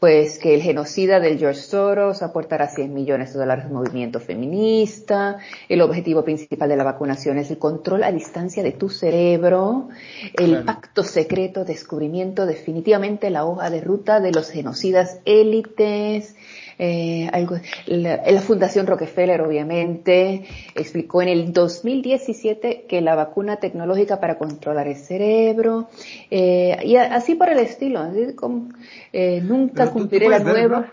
pues que el genocida del George Soros aportará 100 millones de dólares al movimiento feminista, el objetivo principal de la vacunación es el control a distancia de tu cerebro, el pacto secreto, descubrimiento definitivamente la hoja de ruta de los genocidas élites, eh, algo, la, la, Fundación Rockefeller obviamente explicó en el 2017 que la vacuna tecnológica para controlar el cerebro, eh, y así por el estilo, como, eh, nunca cumpliré la nueva.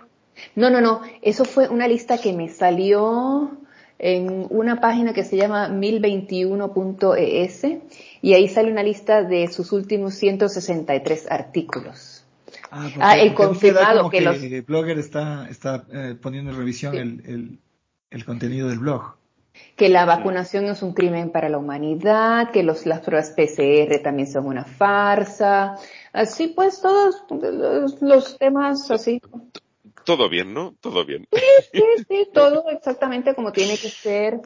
No, no, no, eso fue una lista que me salió en una página que se llama 1021.es y ahí sale una lista de sus últimos 163 artículos. Ah, ah el confirmado que, los... El blogger está, está eh, poniendo en revisión el, el, el, contenido del blog. Que la vacunación es un crimen para la humanidad, que los, las pruebas PCR también son una farsa. Así pues, todos los, los temas así. Todo bien, ¿no? Todo bien. Sí, sí, sí, todo exactamente como tiene que ser.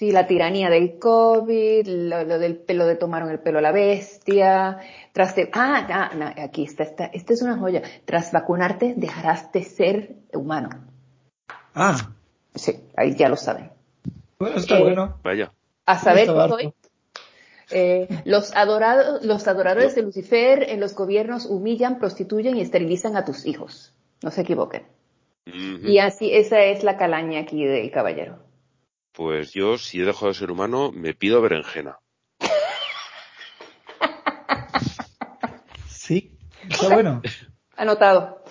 Sí, la tiranía del COVID, lo, lo del pelo de tomaron el pelo a la bestia, tras de, ah, ah, no, aquí está, esta, esta es una joya. Tras vacunarte dejarás de ser humano. Ah, Sí, ahí ya lo saben. bueno, está Eh, bueno. Vaya. A saber Está soy. Eh, los, adorados, los adoradores de Lucifer en los gobiernos humillan, prostituyen y esterilizan a tus hijos. No se equivoquen. Y así, esa es la calaña aquí del caballero. Pues yo, si he dejado de ser humano, me pido berenjena. Sí, está bueno. Anotado.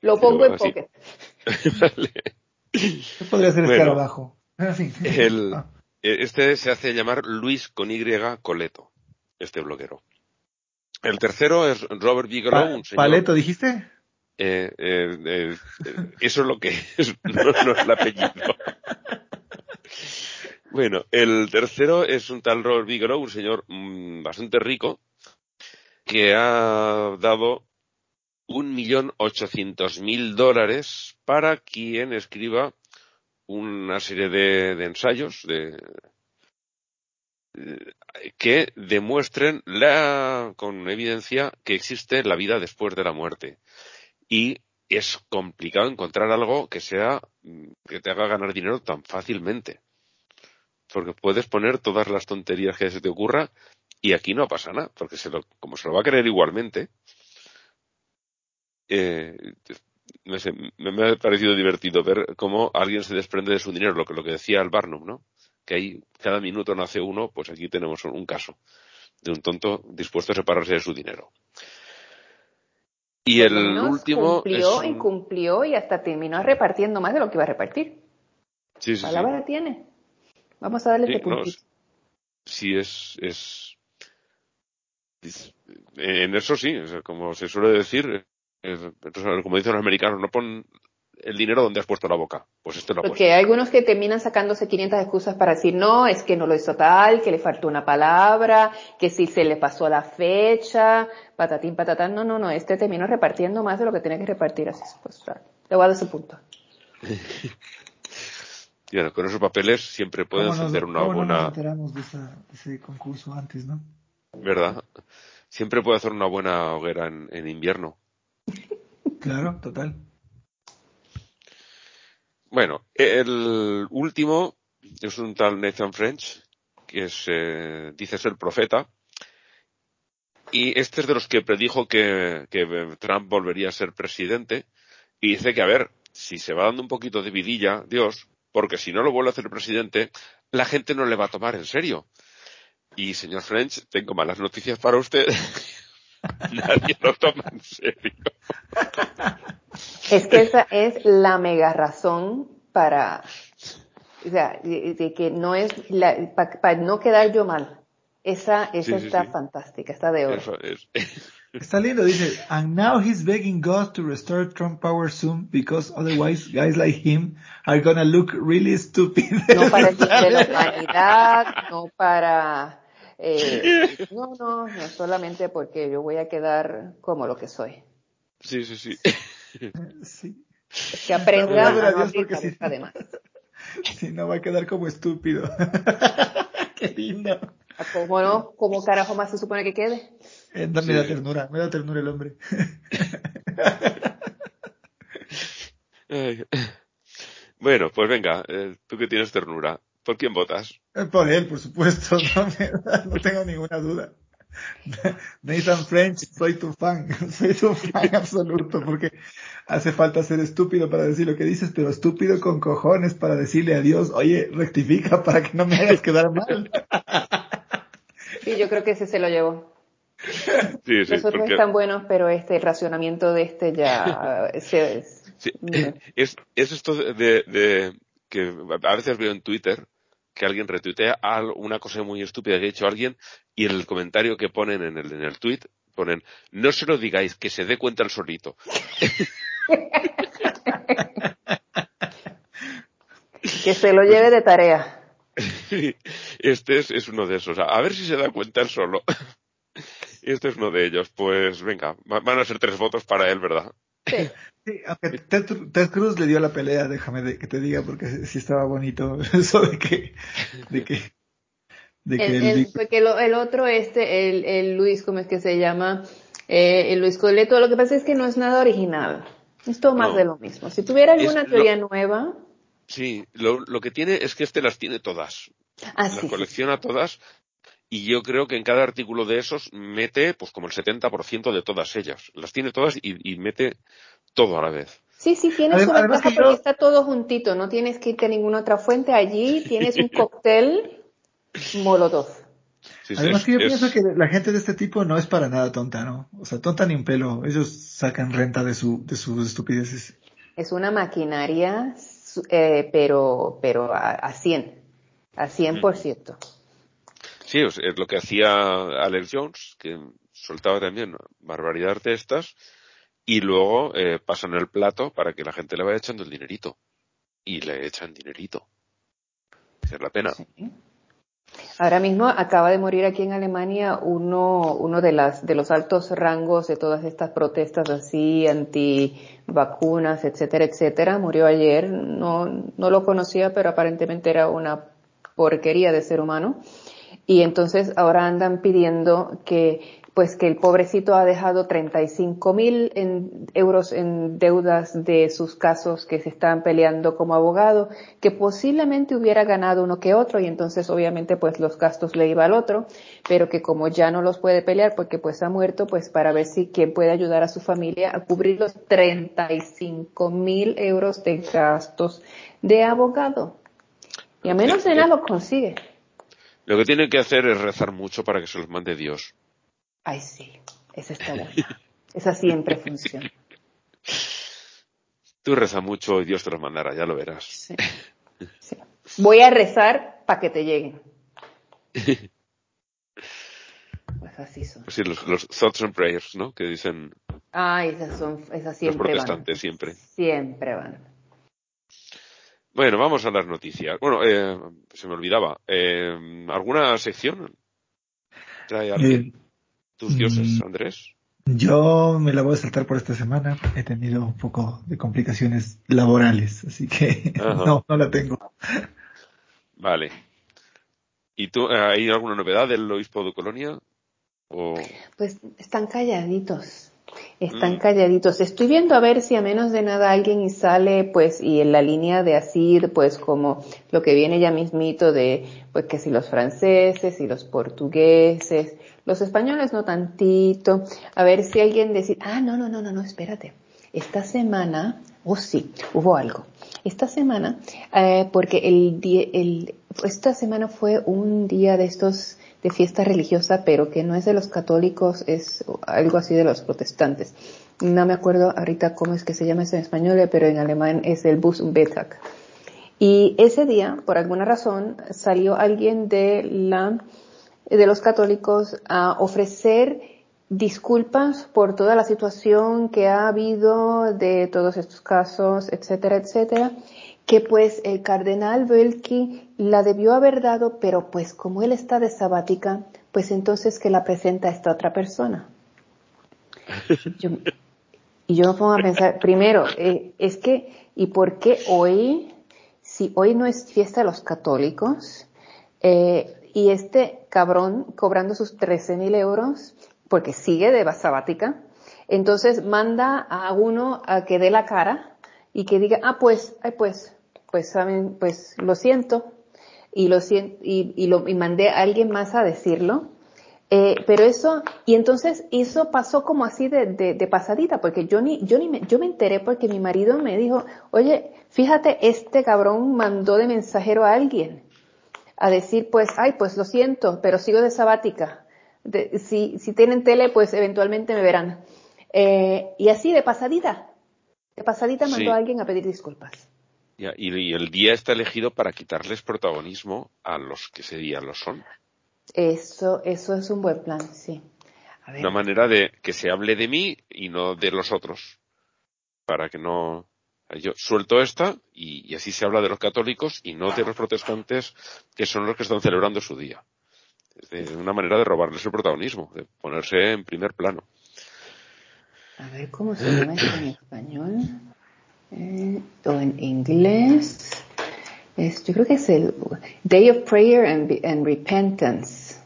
Lo pongo en pocket. Vale. ¿Qué podría ser Bueno. escarabajo? En fin. El- Ah, Eh, Este se hace llamar Luis con Y Coleto, este bloguero. El tercero es Robert Bigelow, pa- un señor... ¿Paleto dijiste? Eh, eh, eh, eh, eso es lo que es, no, no es el apellido. Bueno, el tercero es un tal Robert Bigelow, un señor mm, bastante rico, que ha dado un millón ochocientos mil dólares para quien escriba una serie de, de ensayos de, eh, que demuestren la, con evidencia que existe la vida después de la muerte y es complicado encontrar algo que sea mm, que te haga ganar dinero tan fácilmente. Porque puedes poner todas las tonterías que se te ocurra y aquí no pasa nada porque se lo, como se lo va a creer igualmente eh, no sé, me, ha parecido divertido ver cómo alguien se desprende de su dinero lo que lo que decía el Barnum no que ahí cada minuto nace uno pues aquí tenemos un caso de un tonto dispuesto a separarse de su dinero y el último Cumplió es y cumplió y hasta terminó repartiendo más de lo que iba a repartir. Sí, sí, sí. Palabra tiene. Vamos a darle Sí, este no, puntito. sí es, es, es- en eso sí, como se suele decir, es- como dicen los americanos, no pon el dinero donde has puesto la boca, pues este lo puesto. Porque hay algunos que terminan sacándose 500 excusas para decir, no, es que no lo hizo tal, que le faltó una palabra, que si se le pasó la fecha, patatín, patatán. No, no, no, este terminó repartiendo más de lo que tenía que repartir. Así es, pues, claro. le voy a dar su punto. Y bueno, con esos papeles siempre pueden ¿Cómo nos- encender una cómo no buena, nos enteramos de, esa- de ese concurso antes, no? ¿verdad? Siempre puede hacer una buena hoguera en, en invierno. Claro, total. Bueno, el último es un tal Nathan French, que es, eh, dice ser profeta, y este es de los que predijo que, Trump volvería a ser presidente, y dice que, a ver, si se va dando un poquito de vidilla, Dios, porque si no lo vuelve a hacer presidente, la gente no le va a tomar en serio. Y, señor French, tengo malas noticias para usted. Nadie lo toma en serio. Es que esa es la mega razón para, o sea, de, de que no es, para no quedar yo mal. Esa, esa Sí, sí, está sí. fantástica, está de oro. Eso es. Está lindo, dice, and now he's begging God to restore Trump power soon because otherwise guys like him are gonna look really stupid. No para el de la humanidad, no para, eh, no, no, no solamente porque yo voy a quedar como lo que soy. Sí, sí, sí. Sí, que aprenda a no abrir cabeza además. si no va a quedar como estúpido. Qué lindo. ¿Cómo no? ¿Cómo carajo más se supone que quede? Eh, me Sí. da ternura, me da ternura el hombre. Ay. Bueno, pues venga, eh, tú que tienes ternura, ¿por quién votas? Eh, Por él, por supuesto, no, me da- no tengo ninguna duda. Nathan French, soy tu fan, soy tu fan absoluto, porque hace falta ser estúpido para decir lo que dices, pero estúpido con cojones para decirle a Dios, oye, rectifica para que no me hagas quedar mal. Sí, yo creo que ese se lo llevó. Sí, sí, Los otros porque están buenos, pero este, el racionamiento de este ya se, sí, es, es esto de, de- de que a veces veo en Twitter que alguien retuitea una cosa muy estúpida que ha dicho alguien y en el comentario que ponen en el, en el tweet ponen no se lo digáis, que se dé cuenta el solito. que se lo lleve de tarea. Este es, es uno de esos. A ver si se da cuenta él solo. Este es uno de ellos. Pues venga, va- van a ser tres votos para él, ¿verdad? Sí. Sí, aunque Ted, Ted Cruz le dio la pelea, déjame de- que te diga, porque sí estaba bonito eso de que, de que, de que El, el el- Vic- porque lo- el otro, este, el, el Luis, ¿cómo es que se llama? Eh, el Luis Coleto, lo que pasa es que no es nada original. Es todo más No. de lo mismo. Si tuviera alguna Es lo- teoría nueva, Sí, lo, lo que tiene es que este las tiene todas. ah, las sí, sí, colecciona todas y yo creo que en cada artículo de esos mete pues como el 70% de todas ellas. Las tiene todas y, y mete todo a la vez. Sí, sí, tiene su Además- además ventaja que yo- porque está todo juntito, no tienes que irte a ninguna otra fuente, allí tienes un cóctel molotov. Sí, Además es- que yo es- pienso que la gente de este tipo no es para nada tonta, ¿no? O sea, tonta ni un pelo. Ellos sacan renta de su, de sus estupideces. Es una maquinaria, su- eh, pero, pero a, a 100, a 100%. Sí, es, lo que hacía Alex Jones, que soltaba también barbaridades de estas, y luego eh, pasan el plato para que la gente le vaya echando el dinerito. Y le echan dinerito. Es la pena. Sí. Ahora mismo acaba de morir aquí en Alemania uno, uno de las, de los altos rangos de todas estas protestas así, anti vacunas, etcétera, etcétera. Murió ayer. No, no lo conocía, pero aparentemente era una porquería de ser humano. Y entonces ahora andan pidiendo que, pues que el pobrecito ha dejado 35 mil en- euros en deudas de sus casos que se están peleando como abogado, que posiblemente hubiera ganado uno que otro y entonces obviamente pues los gastos le iba al otro, pero que como ya no los puede pelear porque pues ha muerto, pues para ver si quién puede ayudar a su familia a cubrir los 35 mil euros de gastos de abogado. Y a menos de nada lo consigue. Lo que tienen que hacer es rezar mucho para que se los mande Dios. Ay, sí, esa está buena. Esa siempre funciona. Tú reza mucho y Dios te los mandará, ya lo verás. Sí. Sí. Voy a rezar para que te lleguen. Pues así son. Pues sí, los, los thoughts and prayers, ¿no? Que dicen Ay, esas son, esas los siempre van. protestantes siempre. Siempre van. Bueno, vamos a las noticias. Bueno, eh, se me olvidaba. Eh, ¿Alguna sección? ¿Trae alguien? Eh, ¿Tus dioses, mm, Andrés? yo me la voy a saltar por esta semana. He tenido un poco de complicaciones laborales, así que Ajá. no, no la tengo. Vale. ¿Y tú, eh, hay alguna novedad del obispo de Colonia? O... Pues están calladitos. Están Mm. calladitos. Estoy viendo a ver si a menos de nada alguien y sale, pues, y en la línea de Asir, pues, como lo que viene ya mismito de, pues, que si los franceses y los portugueses, los españoles no tantito, a ver si alguien decir, ah, no, no, no, no, no, espérate. Esta semana, oh sí, hubo algo. Esta semana, eh, porque el día, el, esta semana fue un día de estos de fiesta religiosa, pero que no es de los católicos, es algo así de los protestantes. No me acuerdo ahorita cómo es que se llama eso en español, pero en alemán es el Busenbetag. Y ese día, por alguna razón, salió alguien de la, de los católicos a ofrecer disculpas por toda la situación que ha habido de todos estos casos, etcétera, etcétera, que pues el cardenal Wölki la debió haber dado, pero pues como él está de sabática, pues entonces que la presenta esta otra persona. Yo- y yo me pongo a pensar, primero, eh, es que, ¿y por qué hoy, si hoy no es fiesta de los católicos, eh, y este cabrón cobrando sus 13 mil euros, porque sigue de sabática, entonces manda a uno a que dé la cara y que diga, ah, pues, ay, pues, pues saben, pues lo siento, y lo siento, y, y lo, y mandé a alguien más a decirlo, eh, pero eso, y entonces eso pasó como así de, de, de pasadita, porque yo ni, yo ni me, yo me enteré porque mi marido me dijo, oye, fíjate, este cabrón mandó de mensajero a alguien a decir, pues, ay, pues lo siento, pero sigo de sabática. De- si, si tienen tele, pues eventualmente me verán. Eh, y así de pasadita, de pasadita mandó Sí. a alguien a pedir disculpas. Y, el día está elegido para quitarles protagonismo a los que ese día lo son. Eso, eso es un buen plan, sí. A ver. Una manera de que se hable de mí y no de los otros. Para que no. Yo suelto esta y, y así se habla de los católicos y no de los protestantes que son los que están celebrando su día. Es una manera de robarles el protagonismo, de ponerse en primer plano. A ver cómo se llama esto en español. O en inglés. Es, yo creo que es el Day of Prayer and, and Repentance.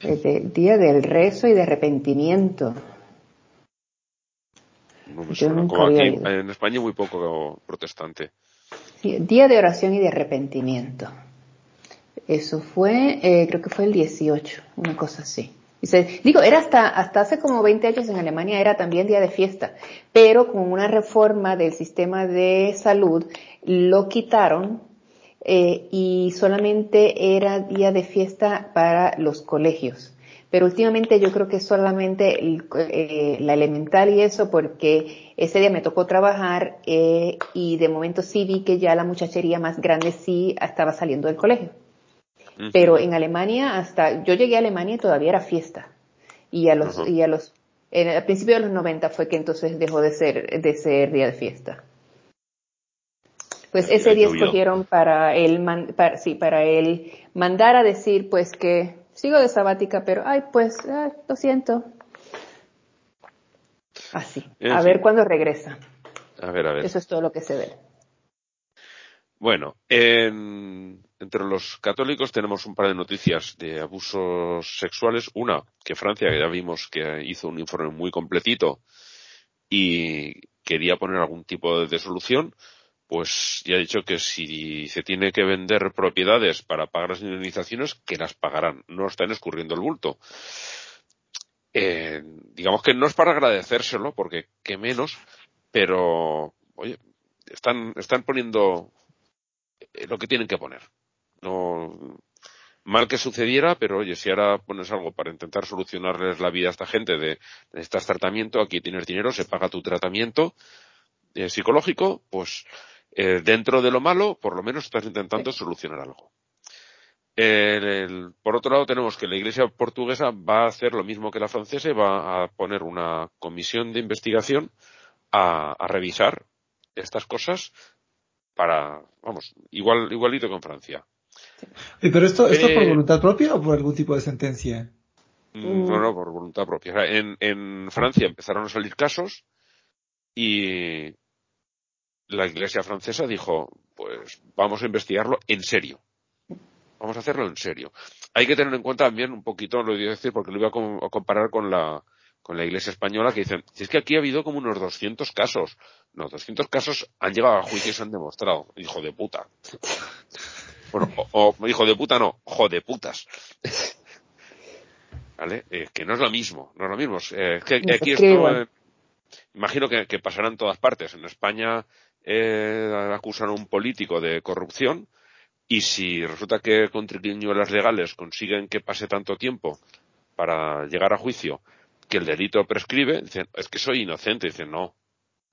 El de- día del rezo y de arrepentimiento. No me Yo nunca Como había aquí, oído. en España muy poco protestante. Sí, Día de oración y de arrepentimiento. Eso fue, eh, creo que fue el 18, una cosa así. Digo, era hasta, hasta hace como 20 años en Alemania era también día de fiesta, pero con una reforma del sistema de salud lo quitaron eh, y solamente era día de fiesta para los colegios. Pero últimamente yo creo que solamente eh, la elemental y eso porque ese día me tocó trabajar eh, y de momento sí vi que ya la muchachería más grande sí estaba saliendo del colegio. Pero en Alemania hasta, yo llegué a Alemania y todavía era fiesta. Y a los, y a los, en, al principio de los 90 fue que entonces dejó de ser, de ser día de fiesta. Pues ese día llovió. escogieron para él, man- para, sí, para él mandar a decir pues que sigo de sabática, pero ay pues, ay, lo siento. Así. A ver cuándo regresa. A ver, a ver. Eso es todo lo que se ve. Bueno, en- entre los católicos tenemos un par de noticias de abusos sexuales. Una, que Francia, que ya vimos que hizo un informe muy completito y quería poner algún tipo de solución, pues ya ha dicho que si se tiene que vender propiedades para pagar las indemnizaciones, que las pagarán. No están escurriendo el bulto. Eh, digamos que no es para agradecérselo, porque qué menos, pero, oye, están, están poniendo eh, lo que tienen que poner. No, mal que sucediera, pero oye, si ahora pones algo para intentar solucionarles la vida a esta gente de necesitas tratamiento, aquí tienes dinero, se paga tu tratamiento eh, psicológico, pues eh, dentro de lo malo, por lo menos estás intentando solucionar algo. El- el- por otro lado, tenemos que la Iglesia portuguesa va a hacer lo mismo que la francesa y va a poner una comisión de investigación a, a revisar estas cosas para, vamos, igual, igualito con Francia. Oye, pero esto, ¿esto Eh, por voluntad propia o por algún tipo de sentencia? Mm, No, no, por voluntad propia. O sea, en, en Francia empezaron a salir casos y la iglesia francesa dijo, pues vamos a investigarlo en serio. Vamos a hacerlo en serio. Hay que tener en cuenta también un poquito, lo voy a decir porque lo iba a comparar con la, con la iglesia española que dicen, si es que aquí ha habido como unos 200 casos. No, 200 casos han llegado a juicio y se han demostrado. Hijo de puta. Bueno, o, o- hijo de puta no, jo de putas. ¿Vale? Eh, que no es lo mismo, no es lo mismo. Eh, que aquí esto, eh, imagino que, que pasará en todas partes. En España eh, acusan a un político de corrupción y si resulta que con triquiñuelas legales consiguen que pase tanto tiempo para llegar a juicio que el delito prescribe, dicen, es que soy inocente. Dicen, no,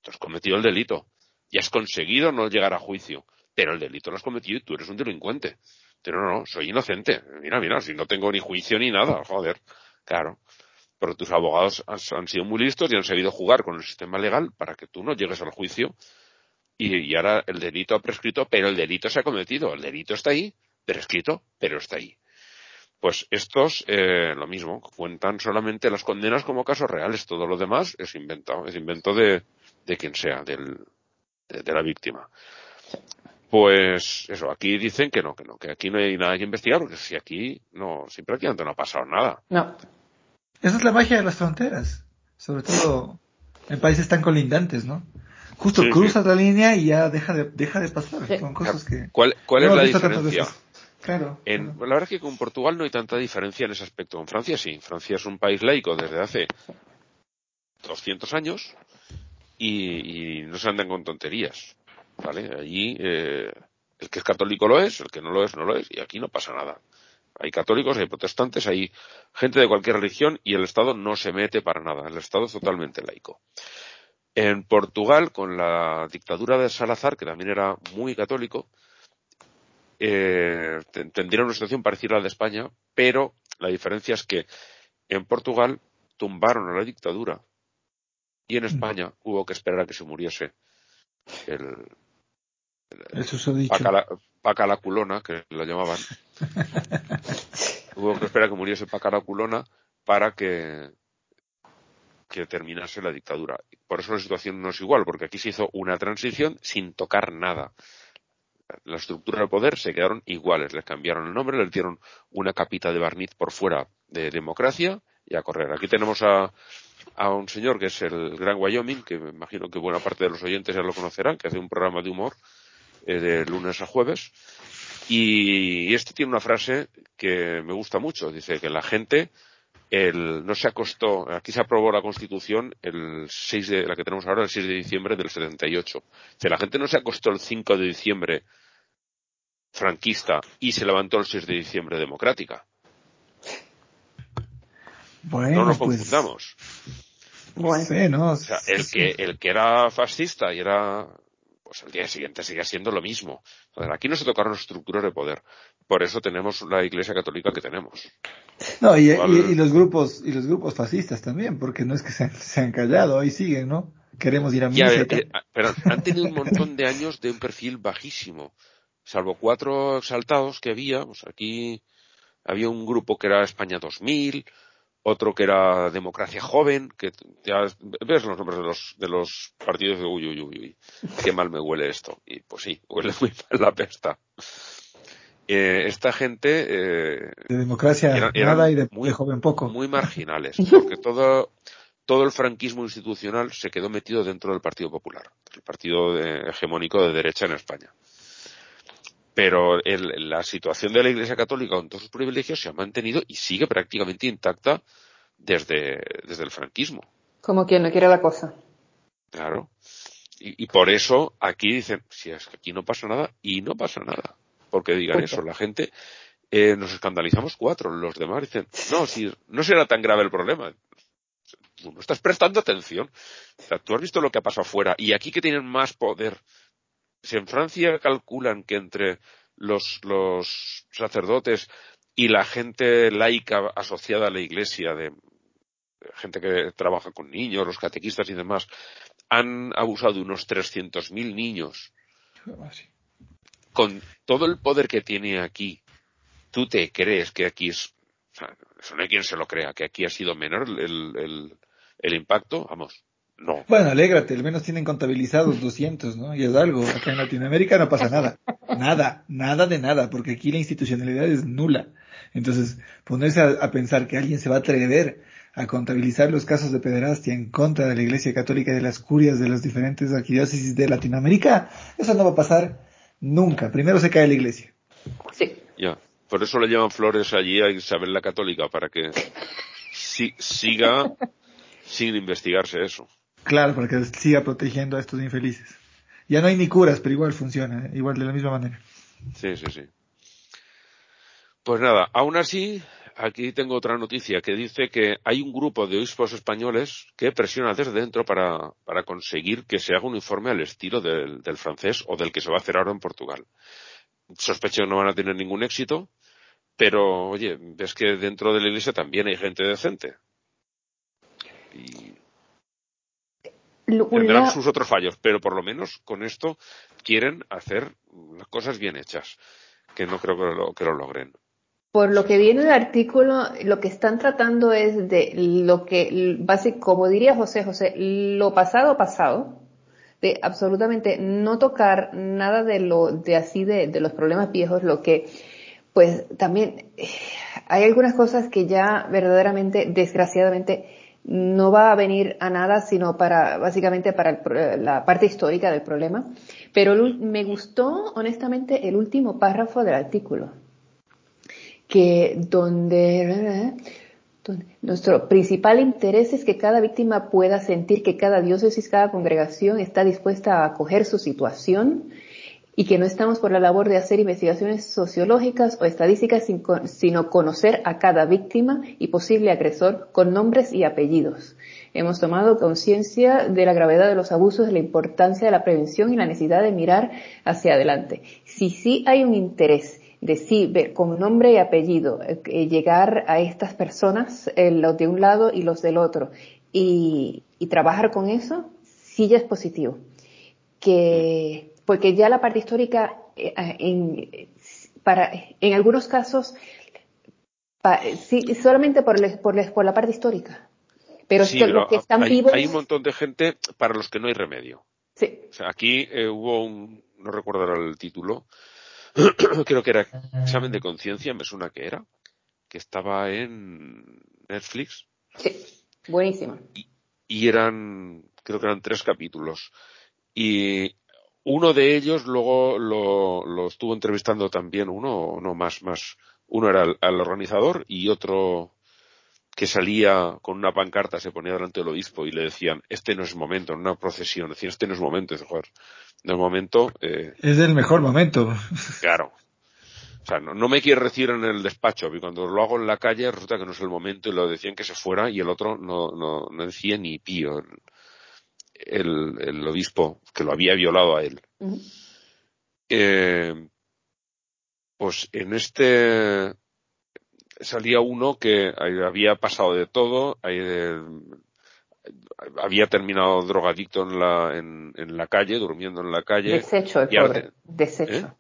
tú has cometido el delito y has conseguido no llegar a juicio, pero el delito lo has cometido y tú eres un delincuente. Pero no, no, soy inocente. Mira, mira, si no tengo ni juicio ni nada, joder. Claro. Pero tus abogados han, sido muy listos y han sabido jugar con el sistema legal para que tú no llegues al juicio. Y, ahora el delito ha prescrito, pero el delito se ha cometido. El delito está ahí, prescrito, pero está ahí. Pues estos, eh, lo mismo, cuentan solamente las condenas como casos reales. Todo lo demás es inventado, es invento de, de quien sea, del, de, de la víctima. Pues eso, aquí dicen que no, que no, que aquí no hay nada que investigar, porque si aquí no, si prácticamente no ha pasado nada. No. Esa es la magia de las fronteras. Sobre todo en países tan colindantes, ¿no? Justo Sí, cruzas la línea y ya deja de, deja de pasar. Sí. Son cosas que... ¿Cuál, cuál no es la diferencia? Claro. En, claro. la verdad es que con Portugal no hay tanta diferencia en ese aspecto. En Francia sí. Francia es un país laico desde hace 200 años y, y no se andan con tonterías. ¿Vale? Allí eh, el que es católico lo es, el que no lo es no lo es y aquí no pasa nada. Hay católicos, hay protestantes, hay gente de cualquier religión y el Estado no se mete para nada. El Estado es totalmente laico. En Portugal, con la dictadura de Salazar, que también era muy católico, eh, ten- tendría una situación parecida a la de España, pero la diferencia es que en Portugal tumbaron a la dictadura y en España hubo que esperar a que se muriese el El susodicho. Paca la, Paca la culona, que lo llamaban. hubo que esperar que muriese Paca la culona para que que terminase la dictadura. Por eso la situación no es igual, porque aquí se hizo una transición sin tocar nada. La estructura del poder se quedaron iguales, les cambiaron el nombre, les dieron una capita de barniz por fuera de democracia y a correr. Aquí tenemos a, a un señor que es el Gran Wyoming, que me imagino que buena parte de los oyentes ya lo conocerán, que hace un programa de humor eh, de lunes a jueves. Y, y este tiene una frase que me gusta mucho. Dice que la gente el, no se acostó, aquí se aprobó la Constitución el 6 de, la que tenemos ahora, el 6 de diciembre del 78. O la gente no se acostó el 5 de diciembre franquista y se levantó el 6 de diciembre democrática. Bueno, no nos pues, confundamos. Bueno, O sea, el que, el que era fascista y era, pues al día siguiente sigue siendo lo mismo. Entonces, aquí no se tocaron estructuras de poder. Por eso tenemos la Iglesia Católica que tenemos. No, y, y- y los grupos, y los grupos fascistas también, porque no es que se han, se han callado, ahí siguen, ¿no? Queremos ir a misa y eh, tal. eh, pero han tenido un montón de años de un perfil bajísimo. Salvo cuatro exaltados que había, pues aquí había un grupo que era España 2000, otro que era Democracia Joven, que ya ves los nombres de los, de los partidos de uy, uy, uy, uy, qué mal me huele esto. Y pues sí, huele muy mal la pesta. Eh, esta gente eh, de democracia eran- eran nada y de, muy- de joven poco. muy marginales, porque todo, todo el franquismo institucional se quedó metido dentro del Partido Popular, el partido eh, hegemónico de derecha en España. Pero el- la situación de la Iglesia Católica con todos sus privilegios se ha mantenido y sigue prácticamente intacta desde, desde el franquismo. Como quien no quiere la cosa. Claro. Y, y por eso aquí dicen, si es que aquí no pasa nada, y no pasa nada. Porque digan Punto. eso, la gente, eh, nos escandalizamos cuatro, los demás dicen, no, si no será tan grave el problema. Tú no estás prestando atención. O sea, tú has visto lo que ha pasado afuera, y aquí que tienen más poder. Si en Francia calculan que entre los, los sacerdotes y la gente laica asociada a la iglesia, de gente que trabaja con niños, los catequistas y demás, han abusado de unos 300.000 niños. Con todo el poder que tiene aquí, ¿tú te crees que aquí es, o sea, eso no hay quien se lo crea, que aquí ha sido menor el, el, el impacto? Vamos, no. Bueno, alégrate, al menos tienen contabilizados 200, ¿no? Y es algo. Acá en Latinoamérica no pasa nada. Nada, nada de nada, porque aquí la institucionalidad es nula. Entonces, ponerse a, a pensar que alguien se va a atrever a contabilizar los casos de pederastia en contra de la Iglesia Católica y de las curias de las diferentes arquidiócesis de Latinoamérica, eso no va a pasar nunca. Primero se cae la Iglesia. Sí. Ya. Por eso le llevan flores allí a Isabel la Católica, para que si- siga sin investigarse eso. Claro, para que siga protegiendo a estos infelices. Ya no hay ni curas, pero igual funciona, ¿eh? igual de la misma manera. Sí, sí, sí. Pues nada, aún así, aquí tengo otra noticia que dice que hay un grupo de obispos españoles que presiona desde dentro para, para conseguir que se haga un informe al estilo del, del francés o del que se va a hacer ahora en Portugal. Sospecho que no van a tener ningún éxito, pero oye, ves que dentro de la iglesia también hay gente decente. Lo- tendrán sus otros fallos, pero por lo menos con esto quieren hacer las cosas bien hechas, que no creo que lo, que lo logren. Por lo que viene el artículo, lo que están tratando es de lo que, como diría José José, lo pasado pasado, de absolutamente no tocar nada de lo, de así de, de los problemas viejos, lo que, pues también eh, hay algunas cosas que ya verdaderamente, desgraciadamente, no va a venir a nada, sino para, básicamente para el la parte histórica del problema. Pero me gustó, honestamente, el último párrafo del artículo que donde, donde nuestro principal interés es que cada víctima pueda sentir que cada diócesis, cada congregación está dispuesta a acoger su situación y que no estamos por la labor de hacer investigaciones sociológicas o estadísticas sino conocer a cada víctima y posible agresor con nombres y apellidos. Hemos tomado conciencia de la gravedad de los abusos, de la importancia de la prevención y la necesidad de mirar hacia adelante. Si sí hay un interés de sí ver con nombre y apellido eh, llegar a estas personas, eh, los de un lado y los del otro, y, y trabajar con eso, sí ya es positivo. Que, porque ya la parte histórica, eh, en, para, en algunos casos, pa- sí, solamente por, el- por, la parte histórica. Pero, Sí, es que pero los que están hay, vivos, hay un montón de gente para los que no hay remedio. sí, O sea, aquí eh, hubo un, no recuerdo ahora el título, creo que era examen de conciencia, me suena que era, que estaba en Netflix sí, buenísima. y eran, creo que eran tres capítulos. Y uno de ellos luego lo, lo estuvo entrevistando también uno, no más, más, uno era el, al organizador y otro que salía con una pancarta, se ponía delante del obispo y le decían, este no es momento, en una procesión, decían, este no es momento, dice, joder, no es momento, eh, Es el mejor momento. Claro. O sea, no, no me quiere recibir en el despacho, y cuando lo hago en la calle resulta que no es el momento y lo decían que se fuera y el otro no, no, no decía ni pío. El, el, obispo que lo había violado a él. Eh, pues en este salía uno que había pasado de todo, eh, había terminado drogadicto en la, en, en la calle, durmiendo en la calle. Desecho el pobre, te- desecho.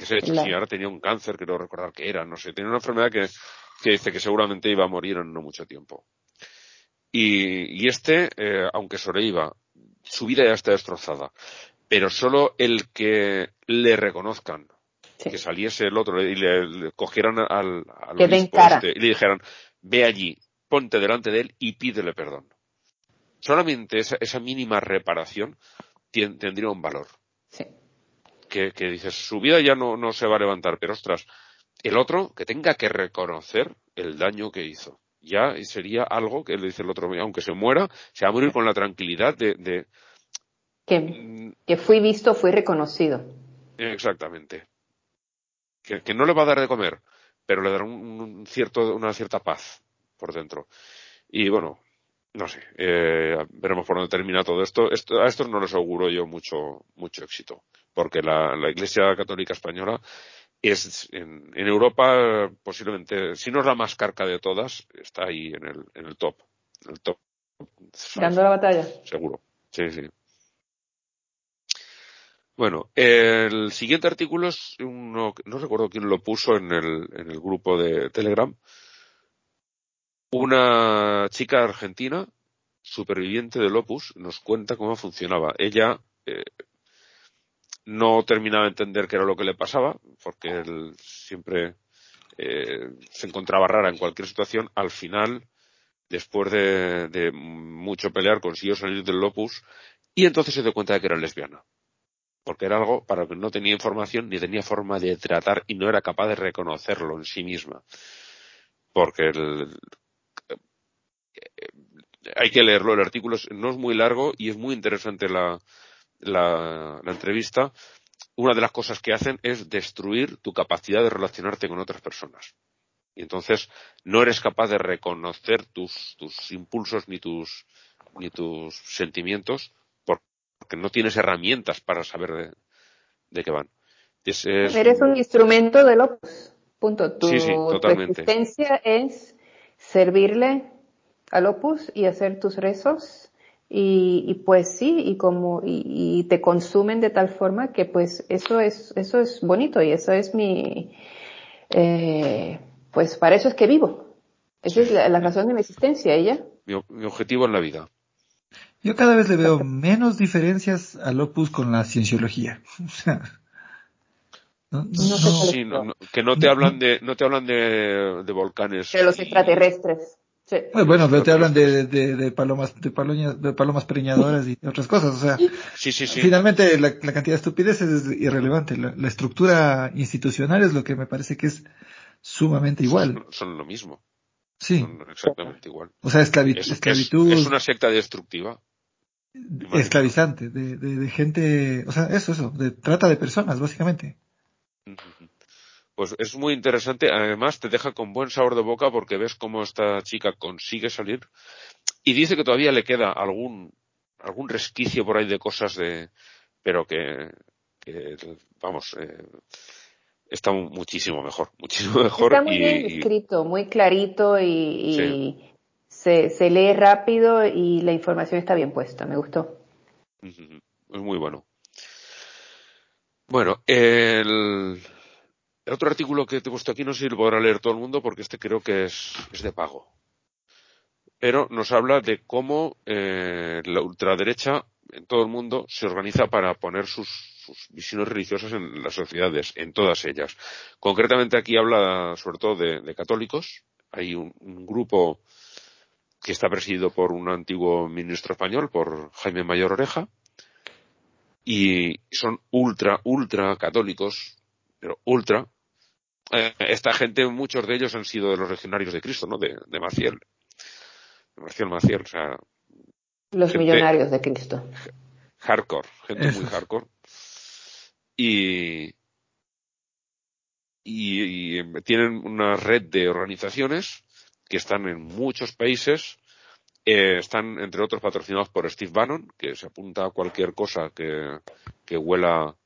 Ese hecho, La- sí, ahora tenía un cáncer, quiero recordar que era, no sé, tenía una enfermedad que, que dice que seguramente iba a morir en no mucho tiempo. Y, y este, eh, aunque sobreviva, su vida ya está destrozada. Pero solo el que le reconozcan, Sí. que saliese el otro y le, le cogieran al, al Que este y le dijeran, ve allí, ponte delante de él y pídele perdón. Solamente esa, esa mínima reparación tien- tendría un valor Sí. que, que dices, su vida ya no, no se va a levantar, pero ostras, el otro que tenga que reconocer el daño que hizo. Ya sería algo que le dice el otro, aunque se muera, se va a morir con la tranquilidad de, de Que, mm, que fui visto, fui reconocido. exactamente. Que, que no le va a dar de comer, pero le dará un, un cierto, una cierta paz por dentro. Y bueno, no sé, eh, veremos por dónde termina todo esto. esto. A estos no les auguro yo mucho, mucho éxito, porque la, la Iglesia Católica Española es en, en Europa posiblemente, si no es la más carca de todas, está ahí en el, en el top, en el top, Dando la batalla. seguro. Sí, sí. Bueno, el siguiente artículo es uno, no recuerdo quién lo puso en el, en el grupo de Telegram. Una chica argentina, superviviente del Opus, nos cuenta cómo funcionaba. Ella eh, no terminaba de entender qué era lo que le pasaba, porque él siempre eh, se encontraba rara en cualquier situación. Al final, después de, de mucho pelear, consiguió salir del Opus y entonces se dio cuenta de que era lesbiana porque era algo para lo que no tenía información ni tenía forma de tratar y no era capaz de reconocerlo en sí misma. Porque el- eh, hay que leerlo, el artículo no es muy largo y es muy interesante la, la, la entrevista. Una de las cosas que hacen es destruir tu capacidad de relacionarte con otras personas. Y entonces no eres capaz de reconocer tus, tus impulsos ni tus, ni tus sentimientos porque no tienes herramientas para saber de, de qué van. Es- Eres un instrumento del Opus. Punto. Tu, Sí, sí, tu totalmente. existencia es servirle al Opus y hacer tus rezos. Y, y pues sí, y como, y, y te consumen de tal forma que pues eso es, eso es bonito y eso es mi, eh, pues para eso es que vivo. Esa es la, la razón de mi existencia, ella. mi, mi objetivo en la vida. Yo cada vez le veo menos diferencias al Opus con la cienciología. O sea, no, no-. Sí, no- no- que no te hablan de, no te hablan de, de volcanes. De los y- extraterrestres. Sí. Pues bueno, pero te hablan de, de, de palomas, de palomas, de palomas preñadoras y otras cosas. O sea, Sí, sí, sí. finalmente la, la cantidad de estupideces es irrelevante. La, la estructura institucional es lo que me parece que es sumamente igual. Son, son lo mismo. Sí. Son exactamente igual. O sea, esclavi- Es, es- esclavitud es una secta destructiva. esclavizante de, de, de gente, o sea, eso, eso, de trata de personas, básicamente. Pues es muy interesante. Además, te deja con buen sabor de boca porque ves cómo esta chica consigue salir y dice que todavía le queda algún algún resquicio por ahí de cosas de, pero que, que vamos, eh, está muchísimo mejor, muchísimo mejor Está muy y, bien escrito, muy clarito y, y se, se lee rápido y la información está bien puesta, me gustó. Es muy bueno. Bueno, el, el otro artículo que te he puesto aquí no sé si lo podrá leer todo el mundo porque este creo que es, es de pago. pero nos habla de cómo eh, la ultraderecha en todo el mundo se organiza para poner sus, visiones religiosas en las sociedades, en todas ellas. Concretamente aquí habla sobre todo de, católicos. Hay un, grupo que está presidido por un antiguo ministro español, por Jaime Mayor Oreja, y son ultra, ultra católicos, pero ultra. Eh, esta gente, muchos de ellos han sido de los legionarios de Cristo, ¿no? De, de Maciel. De Maciel Maciel, o sea. Los millonarios de Cristo. Hardcore, gente muy hardcore. Y, y, tienen una red de organizaciones que están en muchos países eh, están, entre otros, patrocinados por Steve Bannon, que se apunta a cualquier cosa que, que huela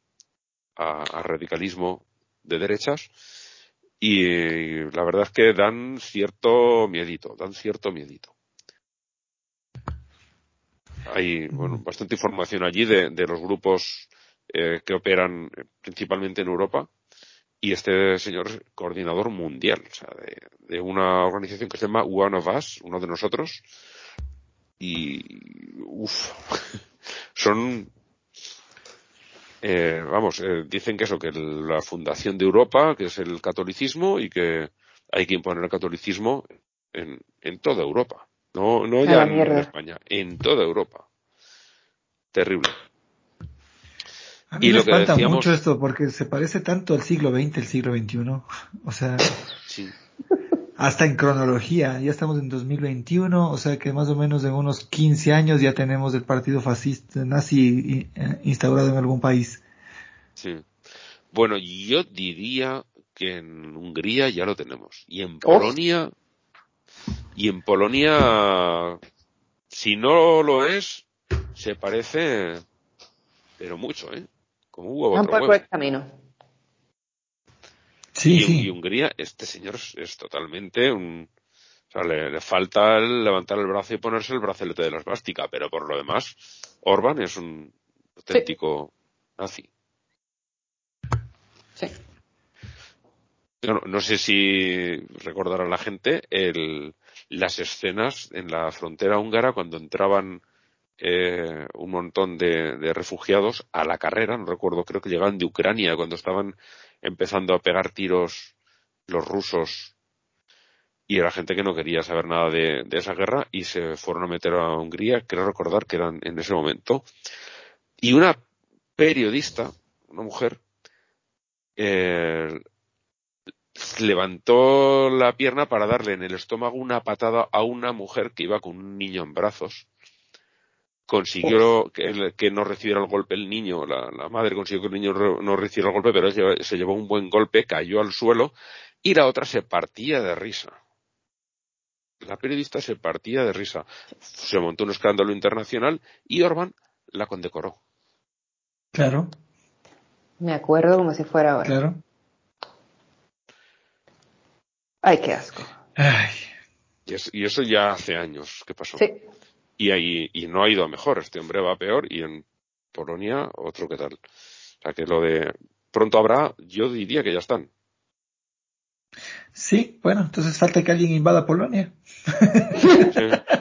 a, radicalismo de derechas. Y la verdad es que dan cierto miedito, dan cierto miedito. Hay bueno, bastante información allí de, de los grupos eh, que operan principalmente en Europa y este señor es coordinador mundial, o sea, de, de, una organización que se llama One of Us, uno de nosotros, y uff, son eh, vamos, eh, dicen que eso, que la fundación de Europa, que es el catolicismo y que hay que imponer el catolicismo en, en toda Europa. No, no ya en España, en toda Europa. Terrible. A mí y me espanta mucho esto porque se parece tanto al siglo XX, el siglo XXI. O sea, sí hasta en cronología, ya estamos en 2021, o sea que más o menos en unos 15 años ya tenemos el partido fascista nazi eh, instaurado en algún país. Sí. Bueno, yo diría que en Hungría ya lo tenemos. Y en Polonia, y en Polonia, si no lo es, se parece, pero mucho, ¿eh? Como hubo otro huevo. camino. Sí, y, Hungría, este señor es, totalmente un, o sea, le, falta levantar el brazo y ponerse el bracelete de la esvástica, pero por lo demás, Orban es un auténtico nazi. Sí. no sé si recordará la gente el, las escenas en la frontera húngara cuando entraban eh, un montón de, de, refugiados a la carrera, no recuerdo, creo que llegaban de Ucrania cuando estaban empezando a pegar tiros los rusos y era gente que no quería saber nada de, esa guerra y se fueron a meter a Hungría, creo recordar que eran en ese momento. Y una periodista, una mujer, eh, levantó la pierna para darle en el estómago una patada a una mujer que iba con un niño en brazos consiguió que, no recibiera el golpe el niño, la, madre consiguió que el niño no recibiera el golpe, pero se llevó un buen golpe, cayó al suelo y la otra se partía de risa. La periodista se partía de risa. Se montó un escándalo internacional y Orban la condecoró. Claro. Me acuerdo como si fuera ahora. Claro. Ay, qué asco. Y, y, eso ya hace años que pasó. Sí y, ahí, y no ha ido a mejor. Este hombre va peor y en Polonia otro que tal. O sea que lo de pronto habrá, yo diría que ya están. Sí, bueno, entonces falta que alguien invada Polonia.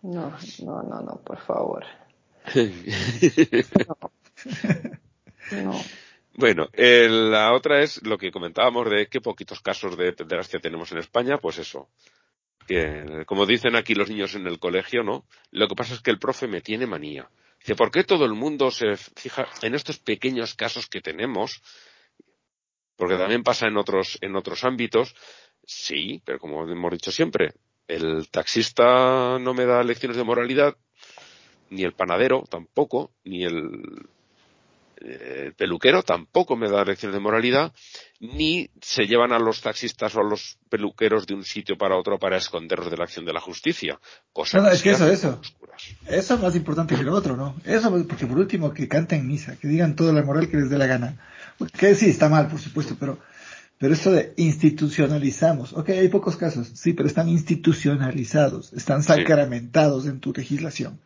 No, no, no, no, por favor. no. Bueno, eh, la otra es lo que comentábamos de qué poquitos casos de pederastia tenemos en España, pues eso. Que, como dicen aquí los niños en el colegio, ¿no? Lo que pasa es que el profe me tiene manía. Dice, ¿por qué todo el mundo se fija en estos pequeños casos que tenemos? Porque también pasa en otros, en otros ámbitos. Sí, pero como hemos dicho siempre, el taxista no me da lecciones de moralidad, ni el panadero tampoco, ni el el peluquero tampoco me da lecciones de moralidad, ni se llevan a los taxistas o a los peluqueros de un sitio para otro para esconderlos de la acción de la justicia. Cosa no, es que eso, eso. Eso es más importante que lo otro, ¿no? Eso, porque por último, que canten misa, que digan toda la moral que les dé la gana. Que sí, está mal, por supuesto, pero, pero esto de institucionalizamos, ok, hay pocos casos, sí, pero están institucionalizados, están sacramentados en tu legislación.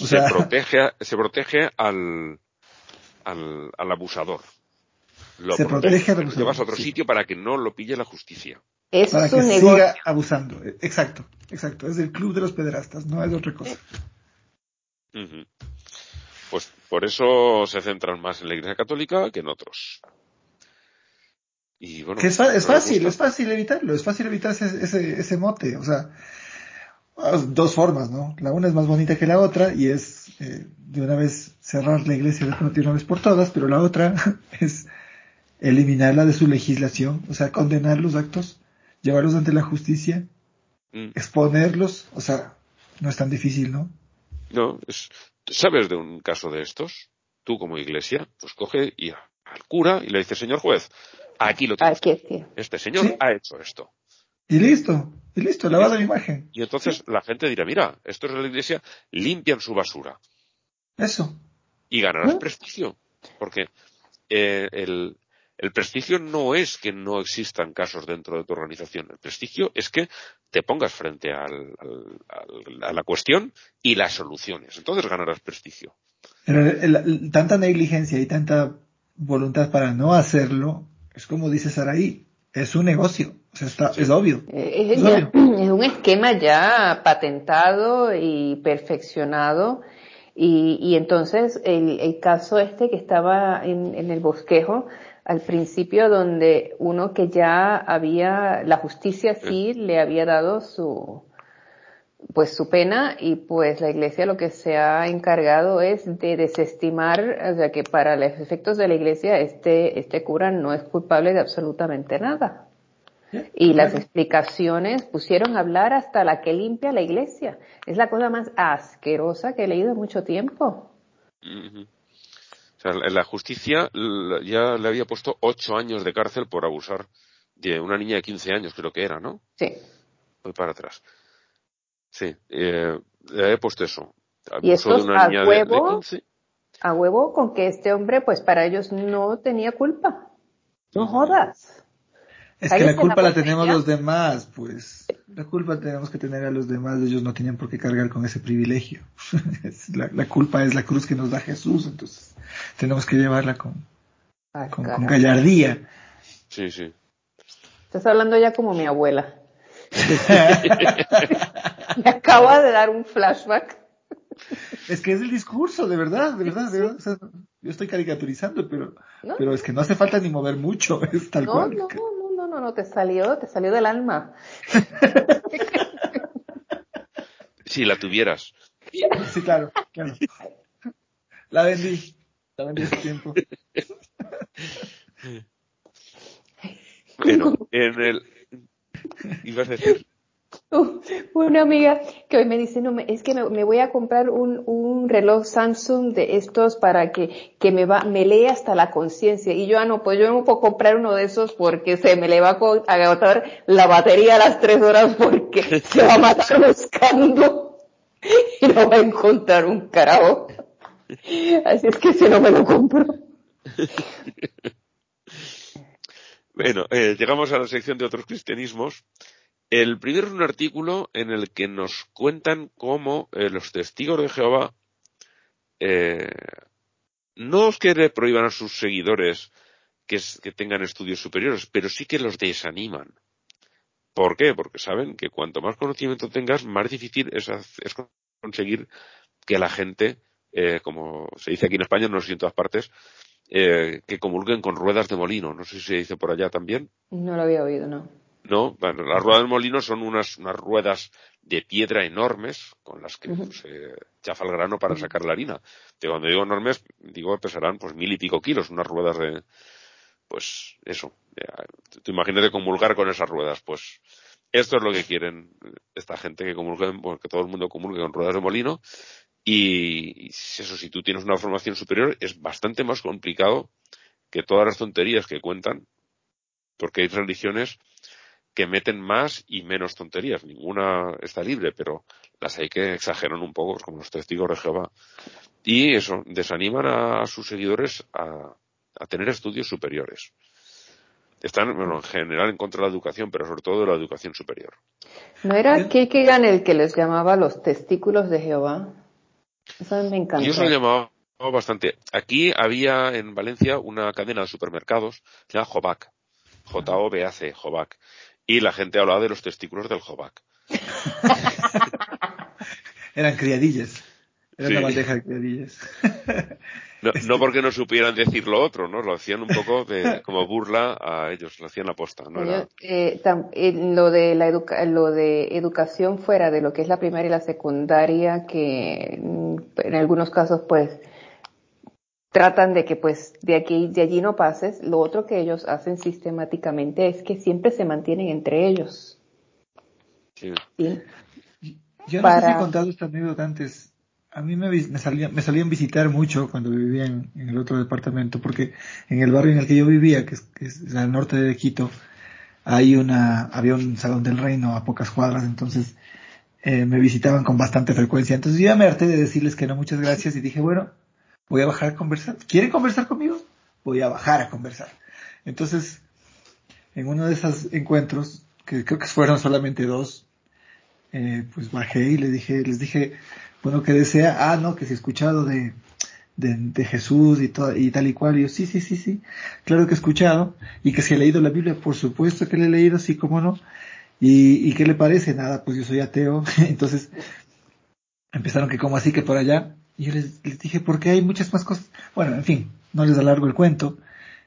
O se protege, se protege al, al, al abusador. Lo se protege al abusador. Llevas a otro sitio para que no lo pille la justicia. Es para que negocio. siga abusando. Exacto, exacto. Es el club de los pederastas, no es otra cosa. Pues por eso se centran más en la Iglesia Católica que en otros. Y bueno, Que es, es no fácil, es fácil evitarlo, es fácil evitar ese, ese, ese mote, o sea, dos formas, ¿no? La una es más bonita que la otra y es eh, de una vez cerrar la iglesia de una vez por todas, pero la otra es eliminarla de su legislación, o sea, condenar los actos, llevarlos ante la justicia, Mm. exponerlos, o sea, no es tan difícil, ¿no? No, es, ¿sabes de un caso de estos? Tú como iglesia, pues coge y a- al cura y le dice, señor juez, aquí lo tienes. Aquí es Este señor Sí. ha hecho esto. Y listo, y listo, lavado de imagen. Y entonces la gente dirá, mira, esto es la iglesia, limpian su basura. Eso. Y ganarás ¿Mm? prestigio. Porque eh, el, el prestigio no es que no existan casos dentro de tu organización. El prestigio es que te pongas frente al- al- al- a la cuestión y las soluciones. Entonces ganarás prestigio. Pero el- el- tanta negligencia y tanta voluntad para no hacerlo, es como dice Saraí, es un negocio, está, es obvio. Eh, Es, Es ya- obvio. es un esquema ya patentado y perfeccionado. Y, y entonces el, el caso este que estaba en, en el bosquejo, al principio donde uno que ya había, la justicia sí le había dado su, pues su pena y pues la iglesia lo que se ha encargado es de desestimar, o sea que para los efectos de la iglesia este, este cura no es culpable de absolutamente nada. Y las explicaciones pusieron a hablar hasta la que limpia la iglesia. Es la cosa más asquerosa que he leído en mucho tiempo. Ujú. O sea, la justicia ya le había puesto ocho años de cárcel por abusar de una niña de 15 años, creo que era, ¿no? Sí. Voy para atrás. Sí, eh, le había puesto eso. Y estos de una a niña de- de, huevo. 15. A huevo con que este hombre, pues para ellos no tenía culpa. No jodas. Es que la culpa la tenemos los demás, pues. La culpa tenemos que tener a los demás, ellos no tenían por qué cargar con ese privilegio. Es la, la culpa es la cruz que nos da Jesús, entonces tenemos que llevarla con, con, gallardía. Sí, sí. Estás hablando ya como mi abuela. Me acaba de dar un flashback. Es que es el discurso, de verdad, de verdad, de verdad. O sea, yo estoy caricaturizando, pero, ¿No? pero es que no hace falta ni mover mucho, es tal No, cual. no, no, no, te salió, te salió del alma. Si la tuvieras. Sí, claro, claro. La vendí, la vendí hace tiempo. Bueno, en el... ¿Ibas a decir? Una amiga que hoy me dice, no, me- es que me, me voy a comprar un, un reloj Samsung de estos para que, que me va, me lee hasta la conciencia. Y yo, ah, no, pues yo no puedo comprar uno de esos porque se me le va a agotar la batería a las tres horas porque se va a matar buscando y no va a encontrar un carajo. Así es que si no me lo compro. Bueno, eh, llegamos a la sección de otros cristianismos. El primero es un artículo en el que nos cuentan cómo eh, los testigos de Jehová eh, no es que le prohíban a sus seguidores que, tengan estudios superiores, pero sí que los desaniman. ¿Por qué? Porque saben que cuanto más conocimiento tengas, más difícil es, es conseguir que la gente, eh, como se dice aquí en España, no sé si en todas partes, eh, que comulguen con ruedas de molino. No sé si se dice por allá también. No lo había oído, no. No, bueno, las ruedas de molino son unas, unas ruedas de piedra enormes con las que Ujú. se chafa el grano para sacar la harina. De cuando digo enormes, digo pesarán pues mil y pico kilos, unas ruedas de, pues eso. ya, Tú imagínate comulgar con esas ruedas, pues esto es lo que quieren esta gente que comulguen, bueno, que todo el mundo comulgue con ruedas de molino y, y eso, si tú tienes una formación superior es bastante más complicado que todas las tonterías que cuentan, porque hay religiones que meten más y menos tonterías. Ninguna está libre, pero las hay que exageran un poco, pues como los testigos de Jehová. Y eso, desaniman a sus seguidores a, a tener estudios superiores. Están, bueno, en general en contra de la educación, pero sobre todo de la educación superior. ¿No era. Kierkegaard el que les llamaba los testículos de Jehová? Eso me encanta. Yo se lo llamaba bastante. Aquí había en Valencia una cadena de supermercados, se llama Jovac. J-O-B-A-C, Jovac. Y la gente hablaba de los testículos del Jovac. Eran criadillas. Era una bandeja de criadillas. No, porque no supieran decir lo otro, ¿no? Lo hacían un poco de, como burla a ellos, lo hacían aposta, ¿no? Era... Eh, eh, lo de la lo de educación fuera de lo que es la primaria y la secundaria, que mm, en algunos casos, pues, tratan de que, pues, de aquí, de allí no pases. Lo otro que ellos hacen sistemáticamente es que siempre se mantienen entre ellos. Sí. Yo no sé si he contado esta anécdota antes a mí me, me, salía, me salían visitar mucho cuando vivía en, el otro departamento, porque en el barrio en el que yo vivía, que es, que es al norte de Quito, hay una, había un salón del reino a pocas cuadras, entonces eh, me visitaban con bastante frecuencia. Entonces yo ya me harté de decirles que no, muchas gracias, y dije, bueno, voy a bajar a conversar. ¿Quieren conversar conmigo? Voy a bajar a conversar. Entonces, en uno de esos encuentros, que creo que fueron solamente dos, eh, pues bajé y le dije, les dije, bueno, que desea, ah, no, que se ha escuchado de, de, Jesús y, todo, y tal y cual. Y yo, sí, sí, sí, sí, claro que he escuchado. Y que si he leído la Biblia, por supuesto que le he leído, sí, cómo no. ¿Y, y qué le parece? Nada, pues yo soy ateo. Entonces, empezaron que como así, que por allá. Y yo les, les dije, porque hay muchas más cosas. Bueno, en fin, no les alargo el cuento.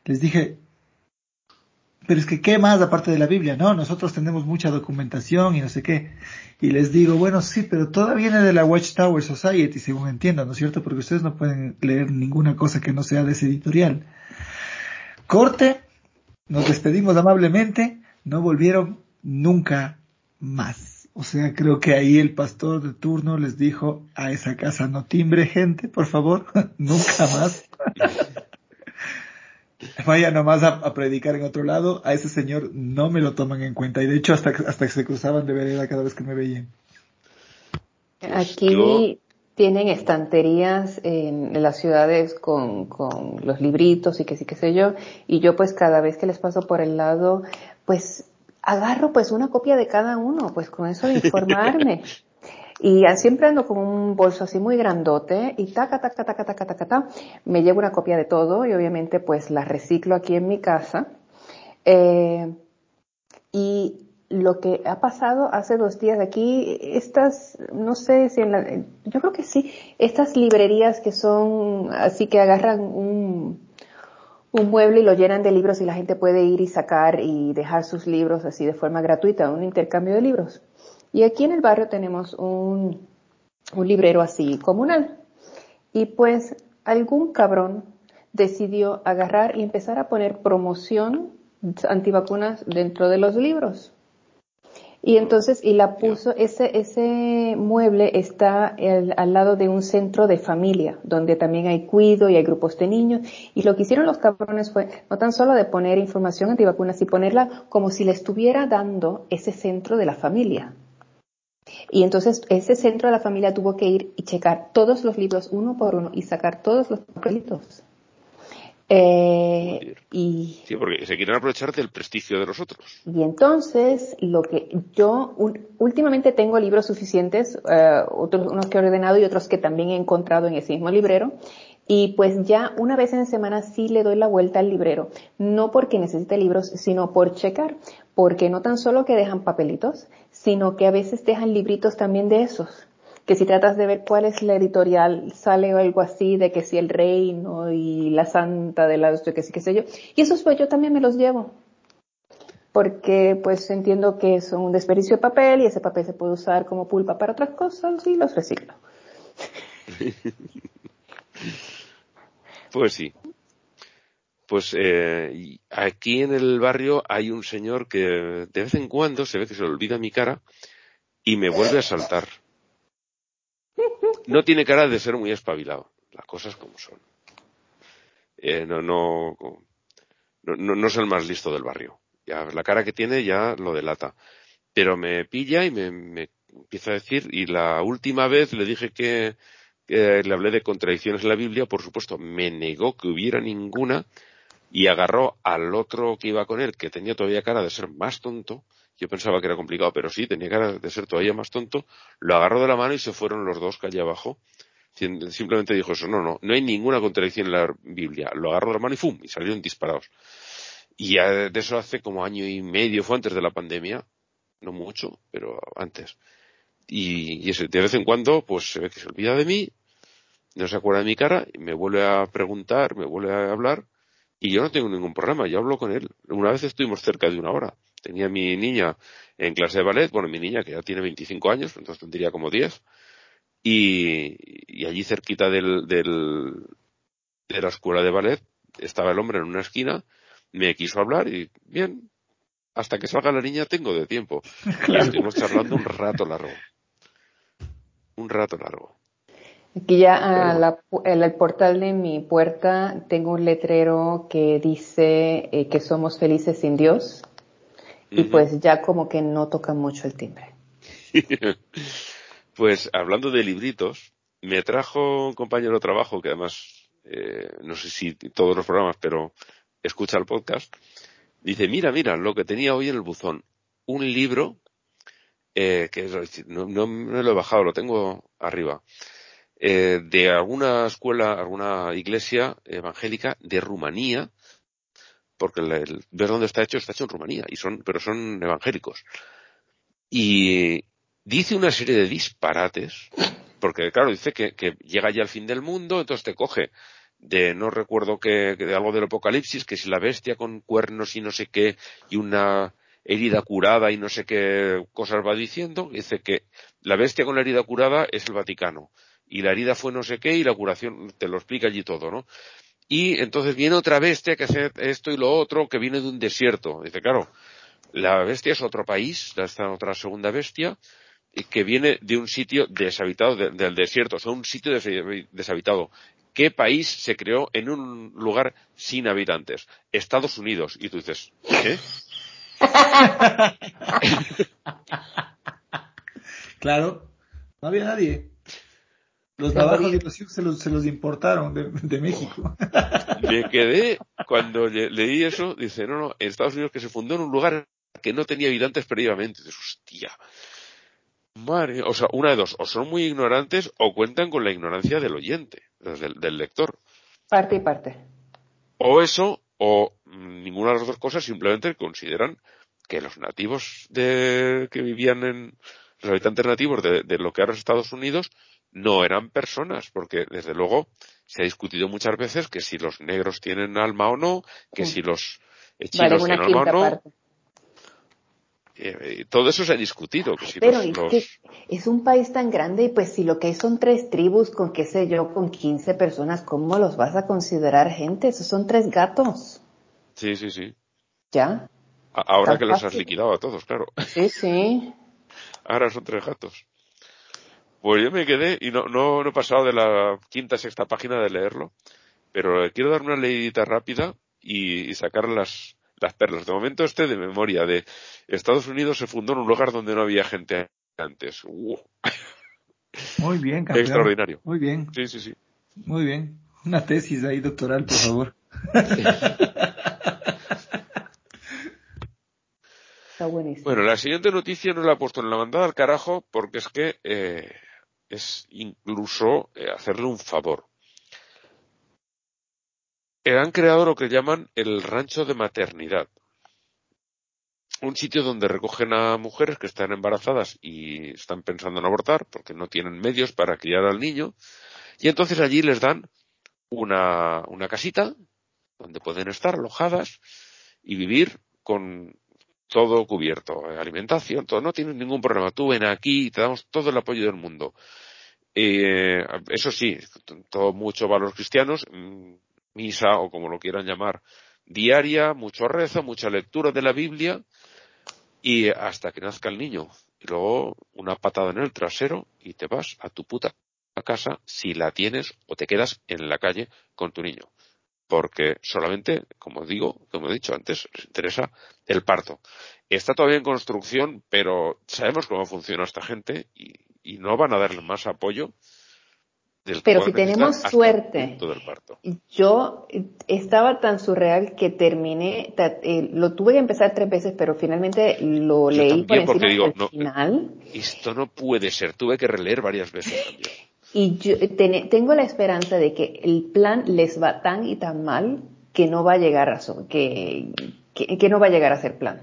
Les dije, pero es que, ¿qué más aparte de la Biblia? No, nosotros tenemos mucha documentación y no sé qué. Y les digo, bueno, sí, pero todo viene de la Watchtower Society, según entiendo, ¿no es cierto? Porque ustedes no pueden leer ninguna cosa que no sea de ese editorial. Corte, nos despedimos amablemente, no volvieron nunca más. O sea, creo que ahí el pastor de turno les dijo, a esa casa no timbre gente, por favor, nunca más. vaya nomás a, predicar en otro lado, a ese señor no me lo toman en cuenta. Y de hecho hasta, hasta que se cruzaban de vereda cada vez que me veían. Aquí tienen estanterías en, las ciudades con, con los libritos y que sí que sé yo. Y yo pues cada vez que les paso por el lado, pues agarro pues una copia de cada uno, pues con eso de informarme. Y siempre ando con un bolso así muy grandote y taca, taca, taca, taca, taca, taca. Me llevo una copia de todo y obviamente pues la reciclo aquí en mi casa. Eh, y lo que ha pasado hace dos días aquí, estas, no sé si en la, yo creo que sí, estas librerías que son así que agarran un, un mueble y lo llenan de libros y la gente puede ir y sacar y dejar sus libros así de forma gratuita, un intercambio de libros. Y aquí en el barrio tenemos un, un librero así comunal. Y pues algún cabrón decidió agarrar y empezar a poner promoción antivacunas dentro de los libros. Y entonces, y la puso, ese, ese mueble está al lado de un centro de familia, donde también hay cuido y hay grupos de niños. Y lo que hicieron los cabrones fue no tan solo de poner información antivacunas, y ponerla como si le estuviera dando ese centro de la familia. Y entonces ese centro de la familia tuvo que ir y checar todos los libros uno por uno y sacar todos los papelitos. Eh, y, sí, porque se quieren aprovechar del prestigio de los otros. Y entonces, lo que yo últimamente tengo libros suficientes, eh, otros unos que he ordenado y otros que también he encontrado en ese mismo librero, y pues ya una vez en semana sí le doy la vuelta al librero, no porque necesite libros, sino por checar, porque no tan solo que dejan papelitos, sino que a veces dejan libritos también de esos. Que si tratas de ver cuál es la editorial, sale algo así de que si el reino y la santa de la, que sí, qué sé yo. Y esos pues yo también me los llevo. Porque pues entiendo que son un desperdicio de papel y ese papel se puede usar como pulpa para otras cosas y los reciclo. pues sí, pues eh, aquí en el barrio hay un señor que de vez en cuando se ve que se olvida mi cara y me vuelve a saltar. No tiene cara de ser muy espabilado, las cosas como son. Eh, no, no, no, no, es el más listo del barrio. Ya, la cara que tiene ya lo delata. Pero me pilla y me, me empieza a decir, y la última vez le dije que, que le hablé de contradicciones en la Biblia, por supuesto, me negó que hubiera ninguna, y agarró al otro que iba con él, que tenía todavía cara de ser más tonto, yo pensaba que era complicado, pero sí, tenía cara de ser todavía más tonto, lo agarró de la mano y se fueron los dos calle abajo. Simplemente dijo eso, no, no, no hay ninguna contradicción en la Biblia. Lo agarró de la mano y ¡fum! y salieron disparados. Y de eso hace como año y medio, fue antes de la pandemia, no mucho, pero antes. Y, de vez en cuando, pues se ve que se olvida de mí, no se acuerda de mi cara, y me vuelve a preguntar, me vuelve a hablar, y yo no tengo ningún problema, yo hablo con él. Una vez estuvimos cerca de una hora. Tenía mi niña en clase de ballet, bueno, mi niña que ya tiene 25 años, entonces tendría como 10, y, y allí cerquita del, del, de la escuela de ballet estaba el hombre en una esquina, me quiso hablar y bien, hasta que salga la niña tengo de tiempo. Y estuvimos charlando un rato largo. Un rato largo. Aquí ya a la, en el portal de mi puerta tengo un letrero que dice eh, que somos felices sin Dios y pues ya como que no toca mucho el timbre. pues hablando de libritos, me trajo un compañero de trabajo que además, eh, no sé si todos los programas, pero escucha el podcast. Dice, mira, mira, lo que tenía hoy en el buzón. Un libro, eh, que no, no lo he bajado, lo tengo arriba. eh, de alguna escuela, alguna iglesia evangélica de Rumanía, porque el, el- ver dónde está hecho, está hecho en Rumanía, y son, pero son evangélicos. Y dice una serie de disparates, porque claro, dice que, que llega ya el fin del mundo, entonces te coge de, no recuerdo que, que de algo del apocalipsis, que si la bestia con cuernos y no sé qué, y una herida curada y no sé qué cosas va diciendo, dice que la bestia con la herida curada es el Vaticano, y la herida fue no sé qué, y la curación, te lo explica allí todo, ¿no? Y entonces viene otra bestia que hace esto y lo otro, que viene de un desierto. Dice, claro, la bestia es otro país, esta otra segunda bestia, y que viene de un sitio deshabitado, de- del desierto, o sea, un sitio des- deshabitado. ¿Qué país se creó en un lugar sin habitantes? Estados Unidos. Y tú dices, ¿qué? Claro, no había nadie. Los navajos había- inclusive se los, se los importaron de, de México. Me quedé, cuando le- leí eso, dice, no, no, en Estados Unidos que se fundó en un lugar que no tenía habitantes previamente. Dices, hostia. Madre, o sea, una de dos, o son muy ignorantes o cuentan con la ignorancia del oyente, del, del lector. Parte y parte. O eso, o ninguna de las dos cosas, simplemente consideran que los nativos de, que vivían en, los habitantes nativos de, de lo que ahora es Estados Unidos, no eran personas, porque desde luego se ha discutido muchas veces que si los negros tienen alma o no, que Sí. si los eh, Vale, chinos tienen alma o no, parte. eh, eh, todo eso se ha discutido, que si Pero los, es los- que es un país tan grande y pues si lo que hay son tres tribus con qué sé yo, con 15 personas, ¿cómo los vas a considerar gente? Esos son tres gatos. sí, sí, sí. ¿Ya? A- Ahora que los has liquidado a todos, claro. Sí, sí. Ahora son tres gatos. Pues yo me quedé y no, no, no he pasado de la quinta, sexta página de leerlo, pero quiero dar una leidita rápida y, y sacar las, las perlas. De momento este de memoria de Estados Unidos se fundó en un lugar donde no había gente antes. Muy bien, campeón. extraordinario. Muy bien, Sí, sí, sí. muy bien. Una tesis ahí doctoral, por favor. Está buenísimo. Bueno, la siguiente noticia no la he puesto en la mandada al carajo porque es que eh, es incluso eh, hacerle un favor. Han creado lo que llaman el rancho de maternidad. Un sitio donde recogen a mujeres que están embarazadas y están pensando en abortar porque no tienen medios para criar al niño. Y entonces allí les dan una, una casita donde pueden estar alojadas y vivir con todo cubierto, alimentación, todo, no tienes ningún problema. Tú ven aquí y te damos todo el apoyo del mundo. Eh, eso sí, todo mucho valor cristianos, mm, misa o como lo quieran llamar, diaria, mucho rezo, mucha lectura de la Biblia y hasta que nazca el niño. Y luego una patada en el trasero y te vas a tu puta casa si la tienes o te quedas en la calle con tu niño. Porque solamente, como digo, como he dicho antes, les interesa el parto. Está todavía en construcción, pero sabemos cómo funciona esta gente y, y no van a darle más apoyo del Pero si tenemos suerte. del parto. Yo estaba tan surreal que terminé, eh, lo tuve que empezar tres veces, pero finalmente lo Yo leí por porque digo, no, final. Esto no puede ser. Tuve que releer varias veces también. Y yo ten- tengo la esperanza de que el plan les va tan y tan mal que no va a llegar a so- que, no va a llegar a ser plan.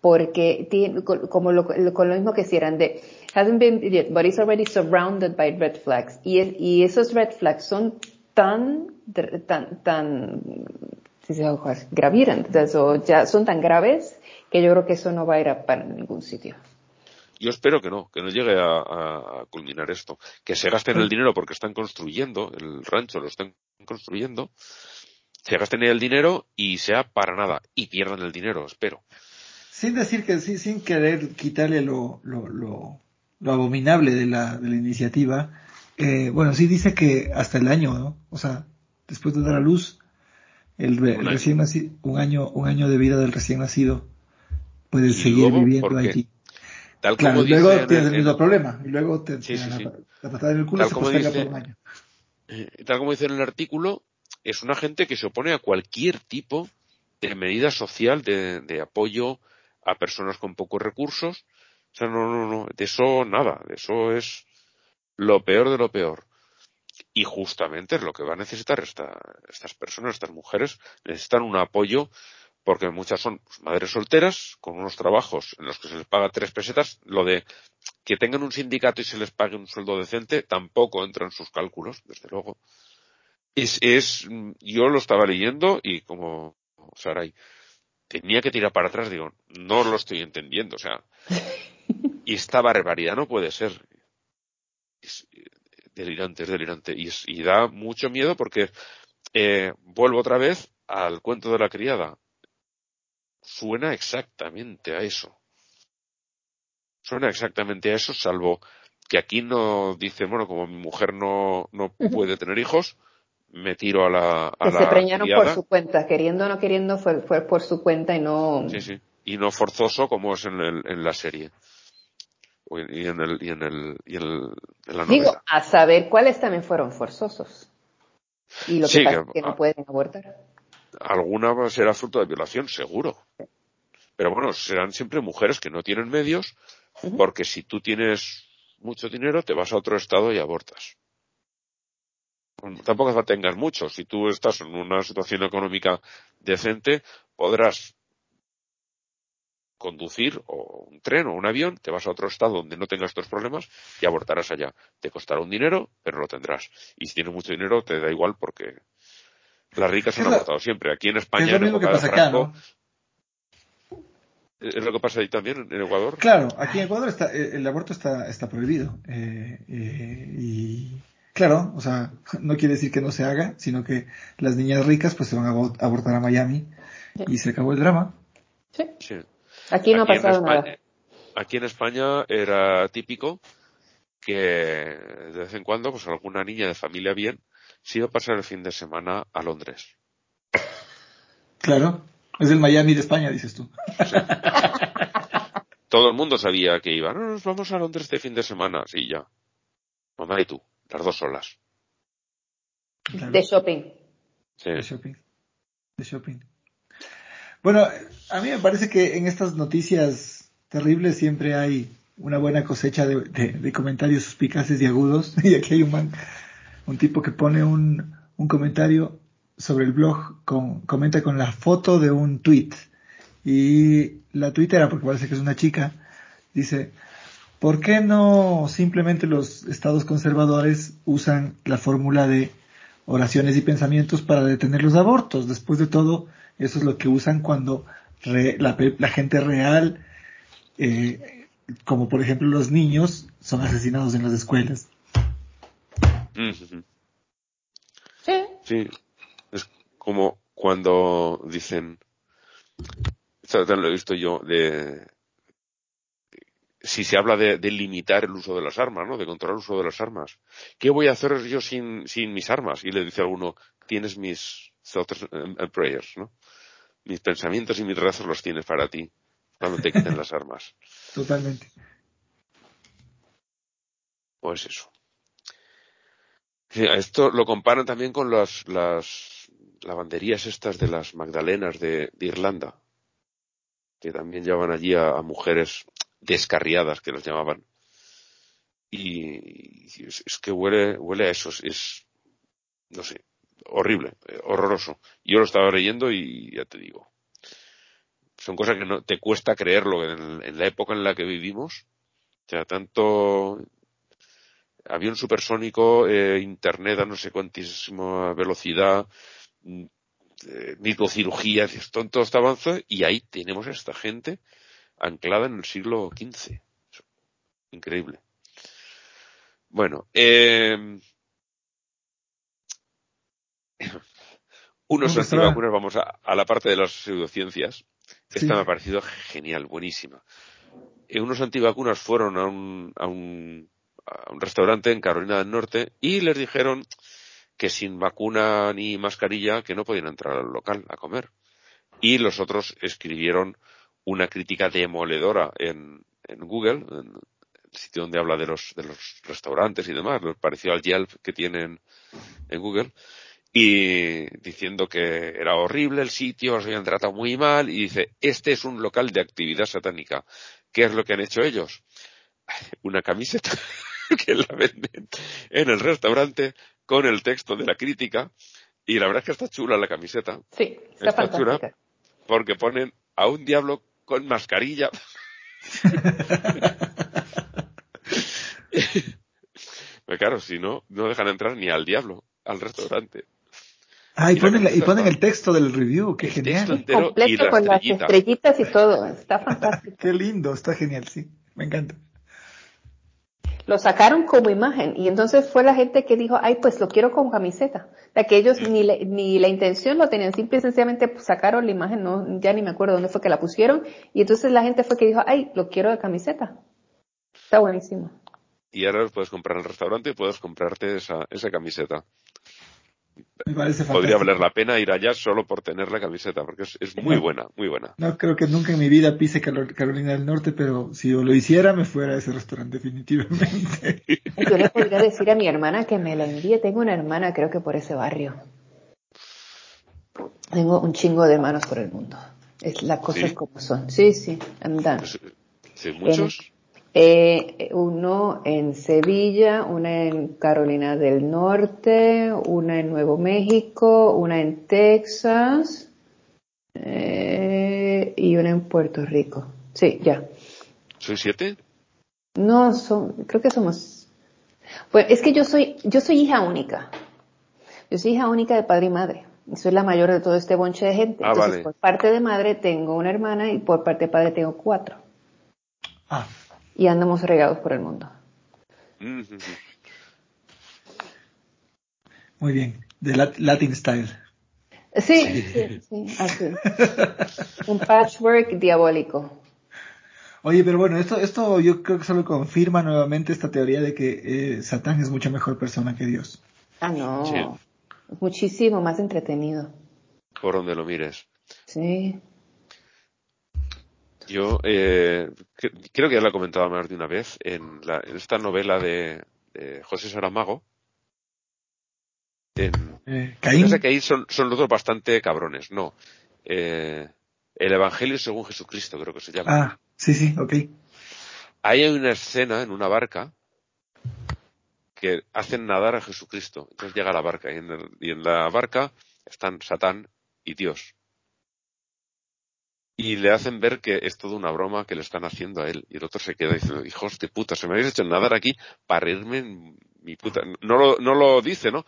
Porque tiene, como lo, con lo mismo que hicieran de, hasn't been yet, but it's already surrounded by red flags. Y, esos red flags son tan, tan, tan, si se o son tan graves que yo creo que eso no va a ir a para ningún sitio. Yo espero que no, que no llegue a, culminar esto. Que se gasten el dinero porque están construyendo, el rancho lo están construyendo, se gasten el dinero y sea para nada, y pierdan el dinero, espero. Sin decir que sí, sin querer quitarle lo, lo, lo, lo abominable de la, de la iniciativa, eh, bueno, sí dice que hasta el año, ¿no? O sea, después de dar a luz, el, recién nacido, un año, un año de vida del recién nacido puede seguir viviendo allí. Tal como dice luego tienes el, mismo problema y luego te, La, patada en el culo tal como dice, por un año. Tal como dice en el artículo, es una gente que se opone a cualquier tipo de medida social de, de apoyo a personas con pocos recursos. O sea, no, no, no, de eso nada, de eso es lo peor de lo peor. Y justamente es lo que va a necesitar esta, estas personas, estas mujeres, necesitan un apoyo porque muchas son madres solteras con unos trabajos en los que se les paga tres pesetas, lo de que tengan un sindicato y se les pague un sueldo decente tampoco entra en sus cálculos, desde luego. Es, es, yo lo estaba leyendo y como Saray, tenía que tirar para atrás, digo, no lo estoy entendiendo, o sea, y esta barbaridad no puede ser. Es delirante, es delirante. Y, y da mucho miedo porque eh, vuelvo otra vez al cuento de la criada suena exactamente a eso. Suena exactamente a eso, salvo que aquí no dice, bueno, como mi mujer no, no puede tener hijos, me tiro a la. A que se preñaron por su cuenta, queriendo o no queriendo, fue, fue por su cuenta y no. Sí, sí. Y no forzoso como es en, el, en la serie. Y en, el, y en, el, y en, el, en la novela. Digo, a saber cuáles también fueron forzosos. Y lo que pasa es que no pueden abortar alguna será fruto de violación, seguro. Pero bueno, serán siempre mujeres que no tienen medios, porque si tú tienes mucho dinero, te vas a otro estado y abortas. Tampoco que tengas mucho. Si tú estás en una situación económica decente, podrás conducir o un tren o un avión, te vas a otro estado donde no tengas estos problemas y abortarás allá. Te costará un dinero, pero lo tendrás. Y si tienes mucho dinero, te da igual porque las ricas han abortado siempre. Aquí en España, en época de Franco, ¿Es lo que pasa ahí también, en Ecuador? Claro, aquí en Ecuador está, el aborto está, está prohibido. Eh, eh, y claro, o sea, no quiere decir que no se haga, sino que las niñas ricas pues se van a abortar a Miami y se acabó el drama. Sí. Aquí no ha pasado nada. Aquí en España era típico que de vez en cuando pues alguna niña de familia bien se iba a pasar el fin de semana a Londres. Claro, es el Miami de España, dices tú. Todo el mundo sabía que iba. No, nos vamos a Londres este fin de semana. Sí, ya. Mamá y tú, las dos solas. De shopping. Sí. De shopping. De shopping. Bueno, a mí me parece que en estas noticias terribles siempre hay una buena cosecha de, de comentarios suspicaces y agudos. Y aquí hay un man un tipo que pone un, un comentario sobre el blog, con, comenta con la foto de un tweet. Y la tuitera, porque parece que es una chica, dice, ¿por qué no simplemente los estados conservadores usan la fórmula de oraciones y pensamientos para detener los abortos? Después de todo, eso es lo que usan cuando la, la, gente real, eh, como por ejemplo los niños, son asesinados en las escuelas. Sí. Sí. Es como cuando dicen, lo he visto yo, de, si se habla de, limitar el uso de las armas, ¿no? De controlar el uso de las armas. ¿Qué voy a hacer yo sin, sin mis armas? Y le dice a uno, tienes mis thoughts and prayers, ¿no? Mis pensamientos y mis rezos los tienes para ti cuando te quiten las armas. Totalmente. Pues eso. Esto lo comparan también con las, las lavanderías estas de las Magdalenas de, Irlanda, que también llevaban allí a, mujeres descarriadas, que las llamaban. Y, es, que huele, huele a eso, es, no sé, horrible, eh, horroroso. Yo lo estaba leyendo y ya te digo, son cosas que no te cuesta creerlo en, en la época en la que vivimos. O sea, tanto avión supersónico, eh, internet a no sé cuantísima velocidad, mm, eh, microcirugía, todo este avance, y ahí tenemos a esta gente anclada en el siglo XV. Increíble. Bueno, eh, unos antivacunas, vamos a, a, la parte de las pseudociencias. Esta me ha parecido genial, buenísima. Eh, unos antivacunas fueron a un, a un, a un restaurante en Carolina del Norte y les dijeron que sin vacuna ni mascarilla que no podían entrar al local a comer. Y los otros escribieron una crítica demoledora en, en Google, en el sitio donde habla de los, de los restaurantes y demás, parecido al Yelp que tienen en Google, y diciendo que era horrible el sitio, os habían tratado muy mal, y dice, este es un local de actividad satánica. ¿Qué es lo que han hecho ellos? Una camiseta que la venden en el restaurante con el texto de la crítica, y la verdad es que está chula la camiseta. Sí, está, está chula porque ponen a un diablo con mascarilla. Pero claro, si no, no dejan entrar ni al diablo, al restaurante. Ah, y, ponen, y ponen el texto del review, qué genial. Completo con las estrellitas y todo, está fantástico. qué lindo, está genial, sí, me encanta. Lo sacaron como imagen y entonces fue la gente que dijo, ay, pues lo quiero con camiseta. De que ellos ni, le, ni la intención lo tenían, simple y sencillamente pues, sacaron la imagen, no, ya ni me acuerdo dónde fue que la pusieron y entonces la gente fue que dijo, ay, lo quiero de camiseta. Está buenísimo. Y ahora puedes comprar en el restaurante y puedes comprarte esa, esa camiseta. Podría valer la pena ir allá solo por tener la camiseta, porque es, es muy buena, muy buena. No creo que nunca en mi vida pise Carolina del Norte, pero si yo lo hiciera, me fuera a ese restaurante definitivamente. Yo le podría decir a mi hermana que me la envíe. Tengo una hermana, creo que por ese barrio. Tengo un chingo de hermanos por el mundo. Es las cosas ¿Sí? como son. Sí, sí, andan. ¿Sí, muchos? Eh, uno en Sevilla, una en Carolina del Norte, una en Nuevo México, una en Texas eh, y una en Puerto Rico. Sí, ya. ¿Soy siete? No, son, creo que somos. Pues es que yo soy, yo soy hija única. Yo soy hija única de padre y madre. Y soy la mayor de todo este bonche de gente. Ah, Entonces, vale. por parte de madre tengo una hermana y por parte de padre tengo cuatro. Ah, y andamos regados por el mundo. Muy bien, de lat Latin style. Sí, sí, sí, así. Un patchwork diabólico. Oye, pero bueno, esto, esto yo creo que solo confirma nuevamente esta teoría de que eh, Satán es mucho mejor persona que Dios. Ah, no. Sí. Muchísimo más entretenido. Por donde lo mires. Sí. Yo eh, cre- creo que ya lo he comentado más de una vez en, la, en esta novela de, de José Saramago. En, Eh, Caín, que ahí son, son los dos bastante cabrones, no. Eh, el Evangelio según Jesucristo, creo que se llama. ah, sí, sí, ok. Ahí hay una escena en una barca que hacen nadar a Jesucristo. Entonces llega a la barca y en, el- y en la barca están Satán y Dios. Y le hacen ver que es toda una broma que le están haciendo a él. Y el otro se queda diciendo, hijos de puta, se me habéis hecho nadar aquí para reírme en mi puta. No lo, no lo dice, ¿no?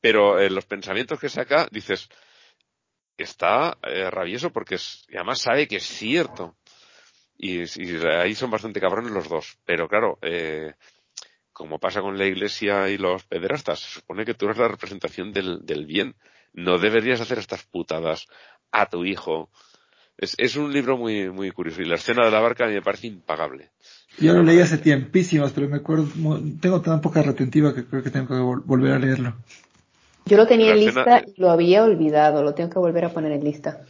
Pero en los pensamientos que saca, dices, está eh, rabioso porque es, además sabe que es cierto. Y, y ahí son bastante cabrones los dos. Pero claro, eh, como pasa con la iglesia y los pederastas, se supone que tú eres la representación del, del bien. No deberías hacer estas putadas a tu hijo. Es, es un libro muy, muy curioso. Y la escena de la barca a mí me parece impagable. Yo lo leí hace tiempísimos, pero me acuerdo, tengo tan poca retentiva que creo que tengo que vol- volver a leerlo. Yo lo tenía en escena- lista y lo había olvidado. Lo tengo que volver a poner en lista.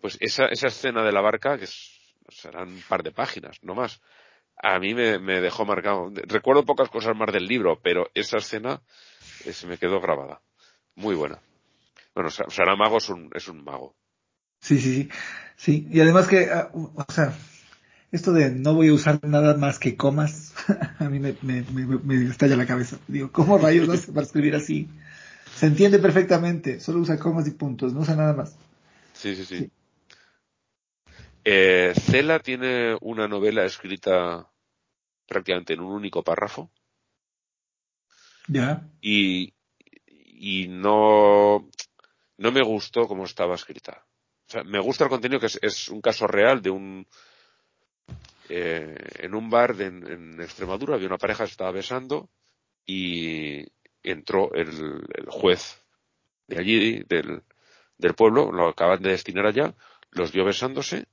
Pues esa, esa escena de la barca, que es- serán un par de páginas, no más, a mí me, me dejó marcado. Recuerdo pocas cosas más del libro, pero esa escena eh, se me quedó grabada. Muy buena. Bueno, Sa- Saramago es un, es un mago. Sí, sí, sí. Sí, y además que, ah, o sea, esto de no voy a usar nada más que comas, a mí me, me, me, me estalla la cabeza. Digo, ¿cómo rayos hace para escribir así? Se entiende perfectamente, solo usa comas y puntos, no usa nada más. Sí, sí, sí. Sí. Eh, Cela tiene una novela escrita prácticamente en un único párrafo. Ya. Y, y no, no me gustó cómo estaba escrita. O sea, me gusta el contenido que es, un caso real de un, eh, en un bar de, en, Extremadura había una pareja que estaba besando y entró el, el juez de allí, del, del pueblo, lo acaban de destinar allá, los vio besándose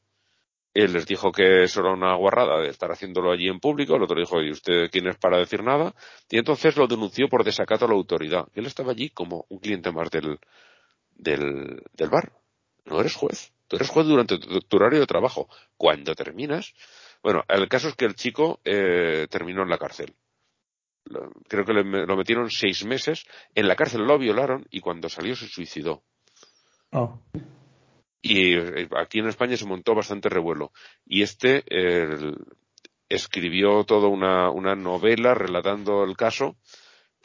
él les dijo que eso era una guarrada de estar haciéndolo allí en público, el otro dijo, ¿y usted quién es para decir nada? Y entonces lo denunció por desacato a la autoridad. Él estaba allí como un cliente más del, del, del bar. No eres juez. Tú eres juez durante tu, tu, horario de trabajo. Cuando terminas, bueno, el caso es que el chico eh, terminó en la cárcel. Creo que le, lo metieron seis meses. En la cárcel lo violaron y cuando salió se suicidó. Oh. Y aquí en España se montó bastante revuelo. Y este eh, escribió toda una, una, novela relatando el caso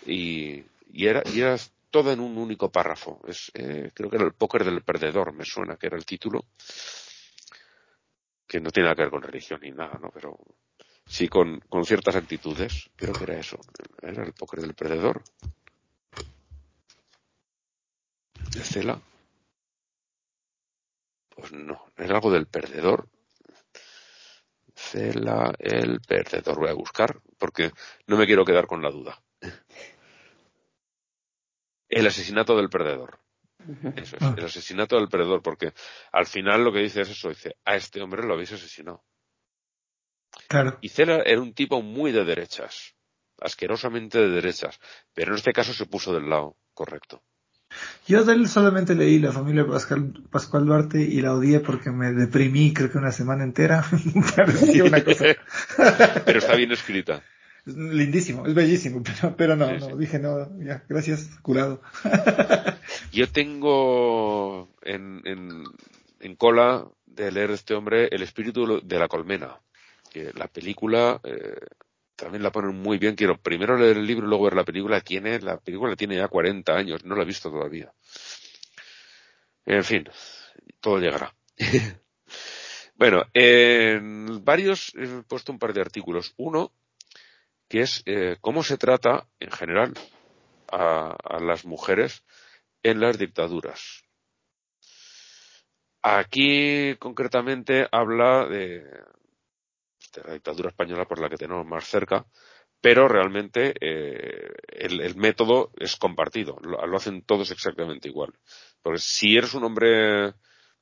y, y, era, y era todo en un único párrafo. Es, eh, creo que era el póker del perdedor, me suena que era el título. Que no tiene nada que ver con religión ni nada, ¿no? Pero sí con, con ciertas actitudes. Creo que era eso. Era el póker del perdedor. De Cela. Pues no, es algo del perdedor. Cela, el perdedor. Voy a buscar porque no me quiero quedar con la duda. El asesinato del perdedor. Eso es, el asesinato del perdedor, porque al final lo que dice es eso, dice, a este hombre lo habéis asesinado. Claro. Y Cela era un tipo muy de derechas, asquerosamente de derechas, pero en este caso se puso del lado correcto. Yo de él solamente leí La familia Pascual, Pascual Duarte y la odié porque me deprimí creo que una semana entera. Parecía una cosa. pero está bien escrita. Es lindísimo, es bellísimo, pero, pero no, sí, no, sí. dije no, ya, gracias, curado. Yo tengo en, en, en cola de leer este hombre El espíritu de la colmena, que la película eh, también la ponen muy bien. Quiero primero leer el libro y luego ver la película. Tiene, la película tiene ya 40 años, no la he visto todavía. En fin, todo llegará. bueno, en varios he puesto un par de artículos. Uno, que es eh, cómo se trata, en general, a, a las mujeres en las dictaduras. Aquí, concretamente, habla de, de la dictadura española por la que tenemos más cerca, pero realmente eh, el, el, método es compartido, lo, hacen todos exactamente igual. Porque si eres un hombre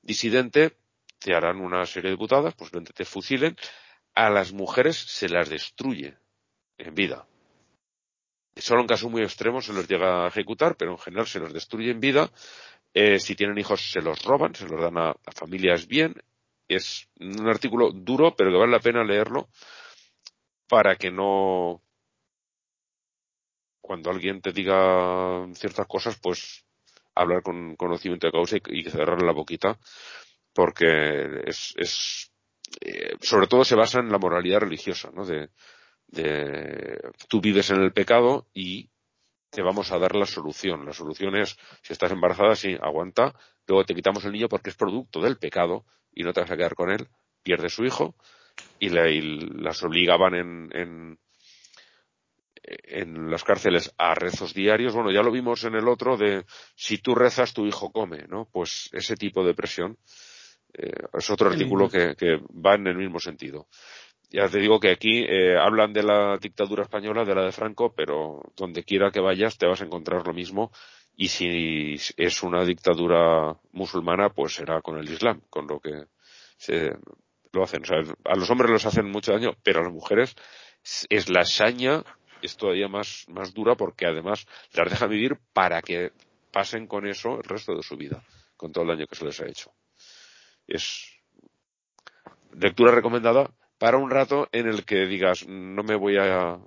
disidente, te harán una serie de putadas, posiblemente te fusilen, a las mujeres se las destruye en vida. Solo en casos muy extremos se los llega a ejecutar, pero en general se los destruye en vida. Eh, si tienen hijos se los roban, se los dan a, a familias bien, es un artículo duro, pero que vale la pena leerlo para que no cuando alguien te diga ciertas cosas, pues hablar con conocimiento de causa y, y cerrar la boquita, porque es, es eh, sobre todo se basa en la moralidad religiosa, ¿no? De, de tú vives en el pecado y te vamos a dar la solución. La solución es, si estás embarazada, sí, aguanta, luego te quitamos el niño porque es producto del pecado y no te vas a quedar con él, pierde su hijo y, le, y las obligaban en, en, en las cárceles a rezos diarios. Bueno, ya lo vimos en el otro de si tú rezas tu hijo come, ¿no? Pues ese tipo de presión eh, es otro artículo que, que va en el mismo sentido. Ya te digo que aquí eh, hablan de la dictadura española, de la de Franco, pero donde quiera que vayas te vas a encontrar lo mismo y si es una dictadura musulmana, pues será con el Islam, con lo que se lo hacen. O sea, a los hombres los hacen mucho daño, pero a las mujeres es la saña, es todavía más, más dura porque además las dejan vivir para que pasen con eso el resto de su vida, con todo el daño que se les ha hecho. Es lectura recomendada para un rato en el que digas, no me voy a,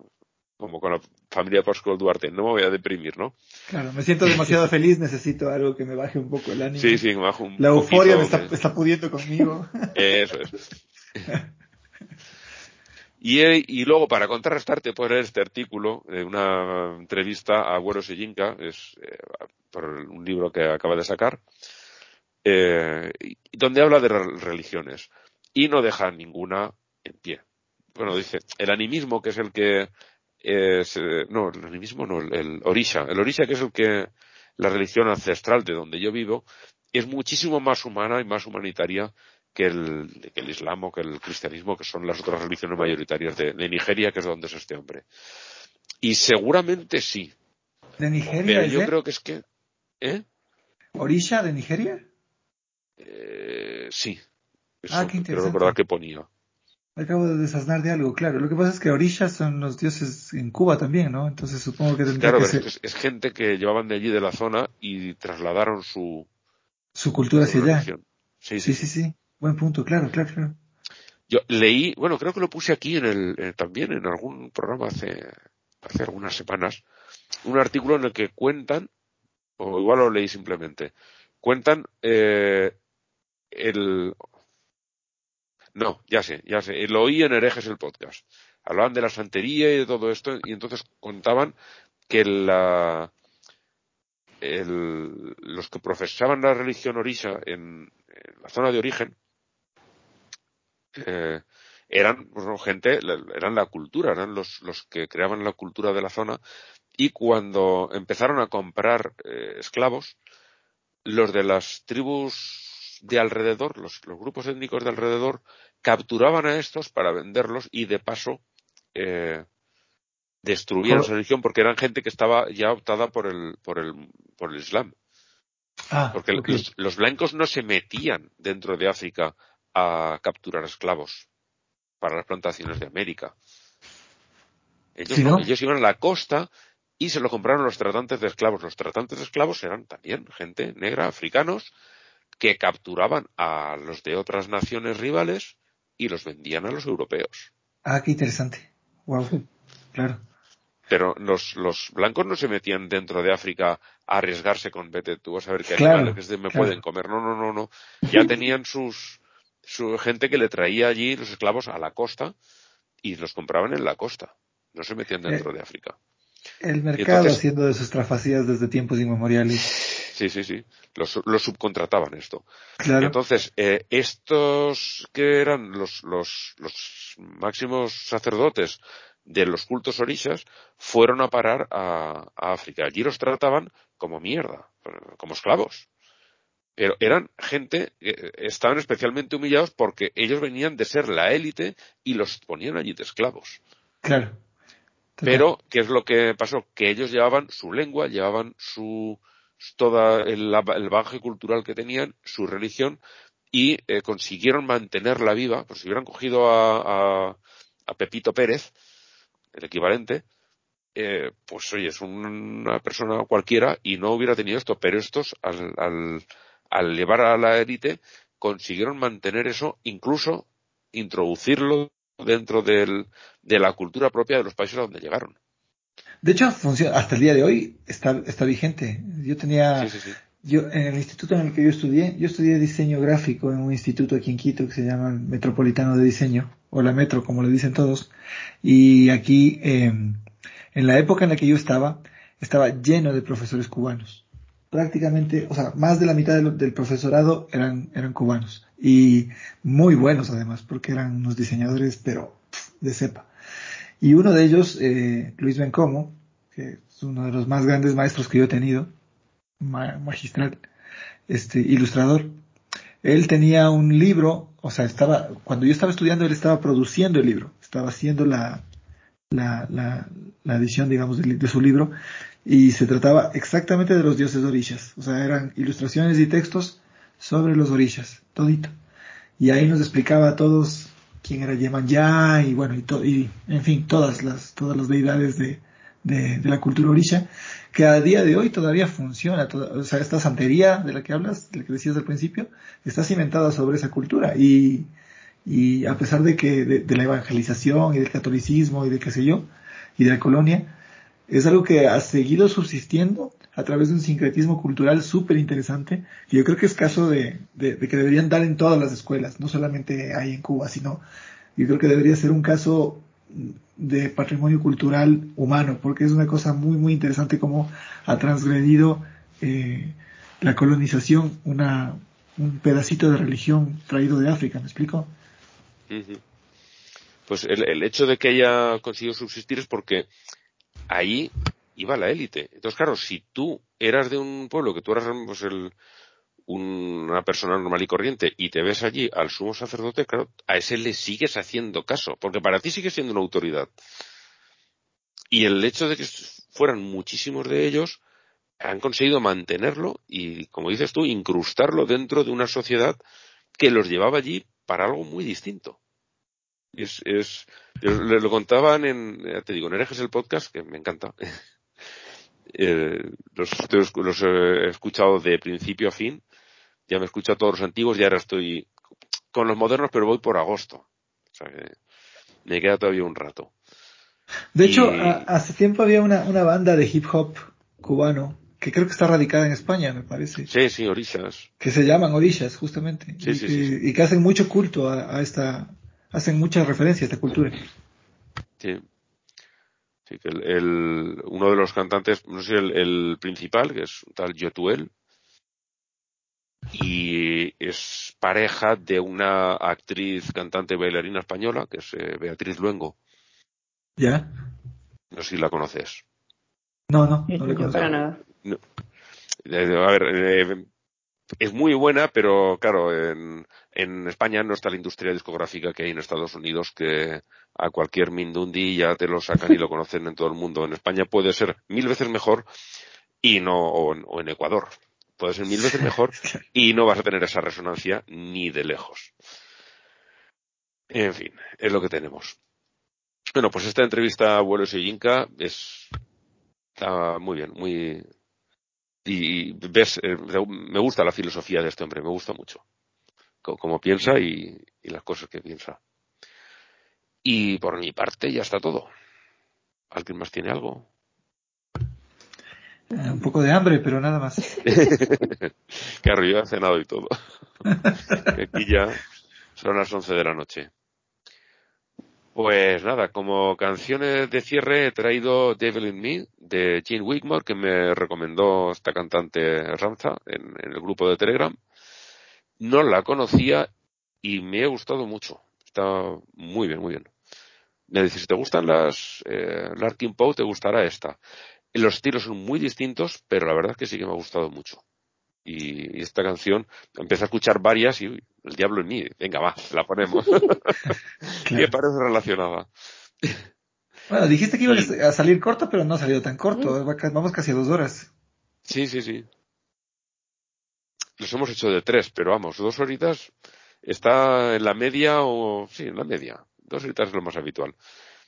como con la familia Pascual Duarte, no me voy a deprimir, ¿no? Claro, me siento demasiado feliz, necesito algo que me baje un poco el ánimo. Sí, sí, me bajo un La euforia me está, pudiendo conmigo. Eso es. Y, y, luego, para contrarrestarte, leer este artículo de una entrevista a Güero Sellinka, es eh, por un libro que acaba de sacar, eh, donde habla de religiones. y no deja ninguna en pie. Bueno, dice, el animismo, que es el que es, eh, no, el animismo no, el, orisha, el orisha que es el que, la religión ancestral de donde yo vivo, es muchísimo más humana y más humanitaria que el, que el islam o que el cristianismo, que son las otras religiones mayoritarias de, Nigeria, que es donde es este hombre. Y seguramente sí. ¿De Nigeria? yo creo que es que, ¿eh? ¿Orisha de Nigeria? Eh, sí. ah, qué interesante. Pero que ponía. Acabo de desasnar de algo, claro. Lo que pasa es que Orisha son los dioses en Cuba también, ¿no? Entonces supongo que tendría claro, que ser... es, es, gente que llevaban de allí de la zona y trasladaron su... Su cultura hacia allá. Sí sí, sí sí, Buen punto, claro, claro, claro. Yo leí, bueno, creo que lo puse aquí en el, eh, también en algún programa hace, hace algunas semanas, un artículo en el que cuentan, o igual lo leí simplemente, cuentan eh, el, no, ya sé, ya sé. Lo oí en Herejes el podcast. Hablaban de la santería y de todo esto y entonces contaban que la, el, los que profesaban la religión orisha en, la zona de origen eh, eran pues, gente, eran la cultura, eran los, los que creaban la cultura de la zona y cuando empezaron a comprar eh, esclavos, los de las tribus de alrededor, los, grupos étnicos de alrededor, capturaban a estos para venderlos y de paso eh, destruían su religión porque eran gente que estaba ya optada por el, por el, por el Islam. Ah, porque los, blancos no se metían dentro de África a capturar esclavos para las plantaciones de América. Ellos, ellos iban a la costa y se lo compraron los tratantes de esclavos. Los tratantes de esclavos eran también gente negra, africanos, que capturaban a los de otras naciones rivales y los vendían a los europeos. Ah, qué interesante. Wow. Claro. Pero los, los blancos no se metían dentro de África a arriesgarse con vete, tú vas a ver qué animales que me pueden comer. No, no, no, no. Ya tenían sus, su gente que le traía allí los esclavos a la costa y los compraban en la costa. No se metían dentro eh, de África. El mercado haciendo de sus trafacías desde tiempos inmemoriales. Sí, sí, sí. Los, los subcontrataban esto. Claro. Entonces, eh, estos que eran los, los, los máximos sacerdotes de los cultos orishas fueron a parar a, a, África. Allí los trataban como mierda, como esclavos. Pero eran gente que estaban especialmente humillados porque ellos venían de ser la élite y los ponían allí de esclavos. Claro. Pero, ¿qué es lo que pasó? Que ellos llevaban su lengua, llevaban su, toda el, el bagaje cultural que tenían, su religión, y eh, consiguieron mantenerla viva, pues si hubieran cogido a, a, Pepito Pérez, el equivalente, eh, pues oye, es una persona cualquiera y no hubiera tenido esto, pero estos, al, al, al llevar a la élite, consiguieron mantener eso, incluso introducirlo dentro del, de la cultura propia de los países a donde llegaron. De hecho, funciona, hasta el día de hoy está, está vigente. Yo tenía, yo en el instituto en el que yo estudié, yo estudié diseño gráfico en un instituto aquí en Quito que se llama Metropolitano de Diseño, o la Metro, como le dicen todos. Y aquí, eh, en la época en la que yo estaba, estaba lleno de profesores cubanos. Prácticamente, o sea, más de la mitad del, profesorado eran, eran cubanos. Y muy buenos además, porque eran unos diseñadores, pero de cepa. Y uno de ellos, eh, Luis Bencomo, que es uno de los más grandes maestros que yo he tenido, magistral, este, ilustrador, él tenía un libro, o sea, estaba, cuando yo estaba estudiando, él estaba produciendo el libro, estaba haciendo la, la, la, la edición, digamos, de, su libro, y se trataba exactamente de los dioses orishas, o sea, eran ilustraciones y textos sobre los orishas, todito. Y ahí nos explicaba a todos quién era Ya y bueno, y, y en fin, todas las, todas las deidades de, de, la cultura orisha, que a día de hoy todavía funciona, o sea, esta santería de la que hablas, de la que decías al principio, está cimentada sobre esa cultura. Y, y a pesar de que de, la evangelización y del catolicismo y de qué sé yo, y de la colonia, es algo que ha seguido subsistiendo a través de un sincretismo cultural súper interesante, que yo creo que es caso de, que deberían dar en todas las escuelas, no solamente ahí en Cuba, sino yo creo que debería ser un caso de patrimonio cultural humano, porque es una cosa muy, muy interesante cómo ha transgredido eh, la colonización una, un pedacito de religión traído de África, ¿me explico? Pues el, el, hecho de que haya conseguido subsistir es porque ahí iba la élite. Entonces, claro, si tú eras de un pueblo, que tú eras pues, el, una persona normal y corriente y te ves allí al sumo sacerdote, claro, a ese le sigues haciendo caso, porque para ti sigue siendo una autoridad. Y el hecho de que fueran muchísimos de ellos, han conseguido mantenerlo y, como dices tú, incrustarlo dentro de una sociedad que los llevaba allí para algo muy distinto. Es, es, les lo contaban en, te digo, en Herejes el podcast, que me encanta. eh, los, los, he escuchado de principio a fin. Ya me he escuchado todos los antiguos y ahora estoy con los modernos, pero voy por agosto. O sea que me queda todavía un rato. De hecho, hace tiempo había una, una banda de hip hop cubano que creo que está radicada en España, me parece. Sí, sí, Orishas. Que se llaman Orishas, justamente. Sí, y, sí, y que hacen mucho culto a, a, esta, hacen mucha referencia a esta cultura. Sí. Sí, que el, el uno de los cantantes, no sé, el, el principal, que es un tal Yotuel, y es pareja de una actriz, cantante, bailarina española, que es eh, Beatriz Luengo. ¿Ya? No sé si la conoces. No, no, no le conozco. para nada. No. Eh, A ver, eh, es muy buena, pero claro, en, en España no está la industria discográfica que hay en Estados Unidos, que a cualquier Mindundi ya te lo sacan y lo conocen en todo el mundo. En España puede ser mil veces mejor y no, o en, o en Ecuador. Puede ser mil veces mejor y no vas a tener esa resonancia ni de lejos. En fin, es lo que tenemos. Bueno, pues esta entrevista a Vuelos y Yinka es está muy bien, muy y ves, eh, me gusta la filosofía de este hombre, me gusta mucho cómo piensa y, y las cosas que piensa. Y por mi parte ya está todo. ¿Alguien más tiene algo? Eh, un poco de hambre, pero nada más. Claro, yo he cenado y todo. Aquí ya son las 11 de la noche. Pues nada, como canciones de cierre he traído Devil in Me de Gene Wigmore, que me recomendó esta cantante Ramza en, el grupo de Telegram. No la conocía y me ha gustado mucho. Está muy bien, muy bien. Me dice, si te gustan las eh, Larkin Poe, te gustará esta. Los estilos son muy distintos, pero la verdad es que sí que me ha gustado mucho. Y, y esta canción, empecé a escuchar varias y uy, el diablo en mí, venga va, la ponemos. Y me parece relacionada. Bueno, dijiste que iba a salir corto, pero no ha salido tan corto. Ca- Vamos casi a dos horas. Sí, sí, sí. Los hemos hecho de tres, pero vamos, dos horitas está en la media o, sí, en la media. Dos horitas es lo más habitual.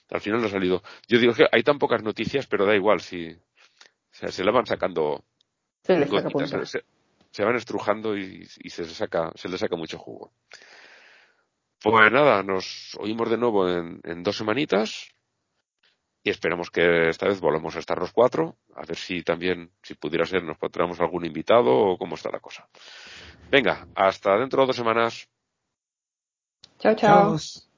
Al final no ha salido. Yo digo que hay tan pocas noticias, pero da igual si, o sea, se la van sacando se, se van estrujando y, y se, saca, se le saca mucho jugo. Pues nada, nos oímos de nuevo en, en dos semanitas y esperamos que esta vez volvamos a estar los cuatro, a ver si también, si pudiera ser, nos encontramos algún invitado o cómo está la cosa. Venga, hasta dentro de dos semanas. Chao, chao. Chao.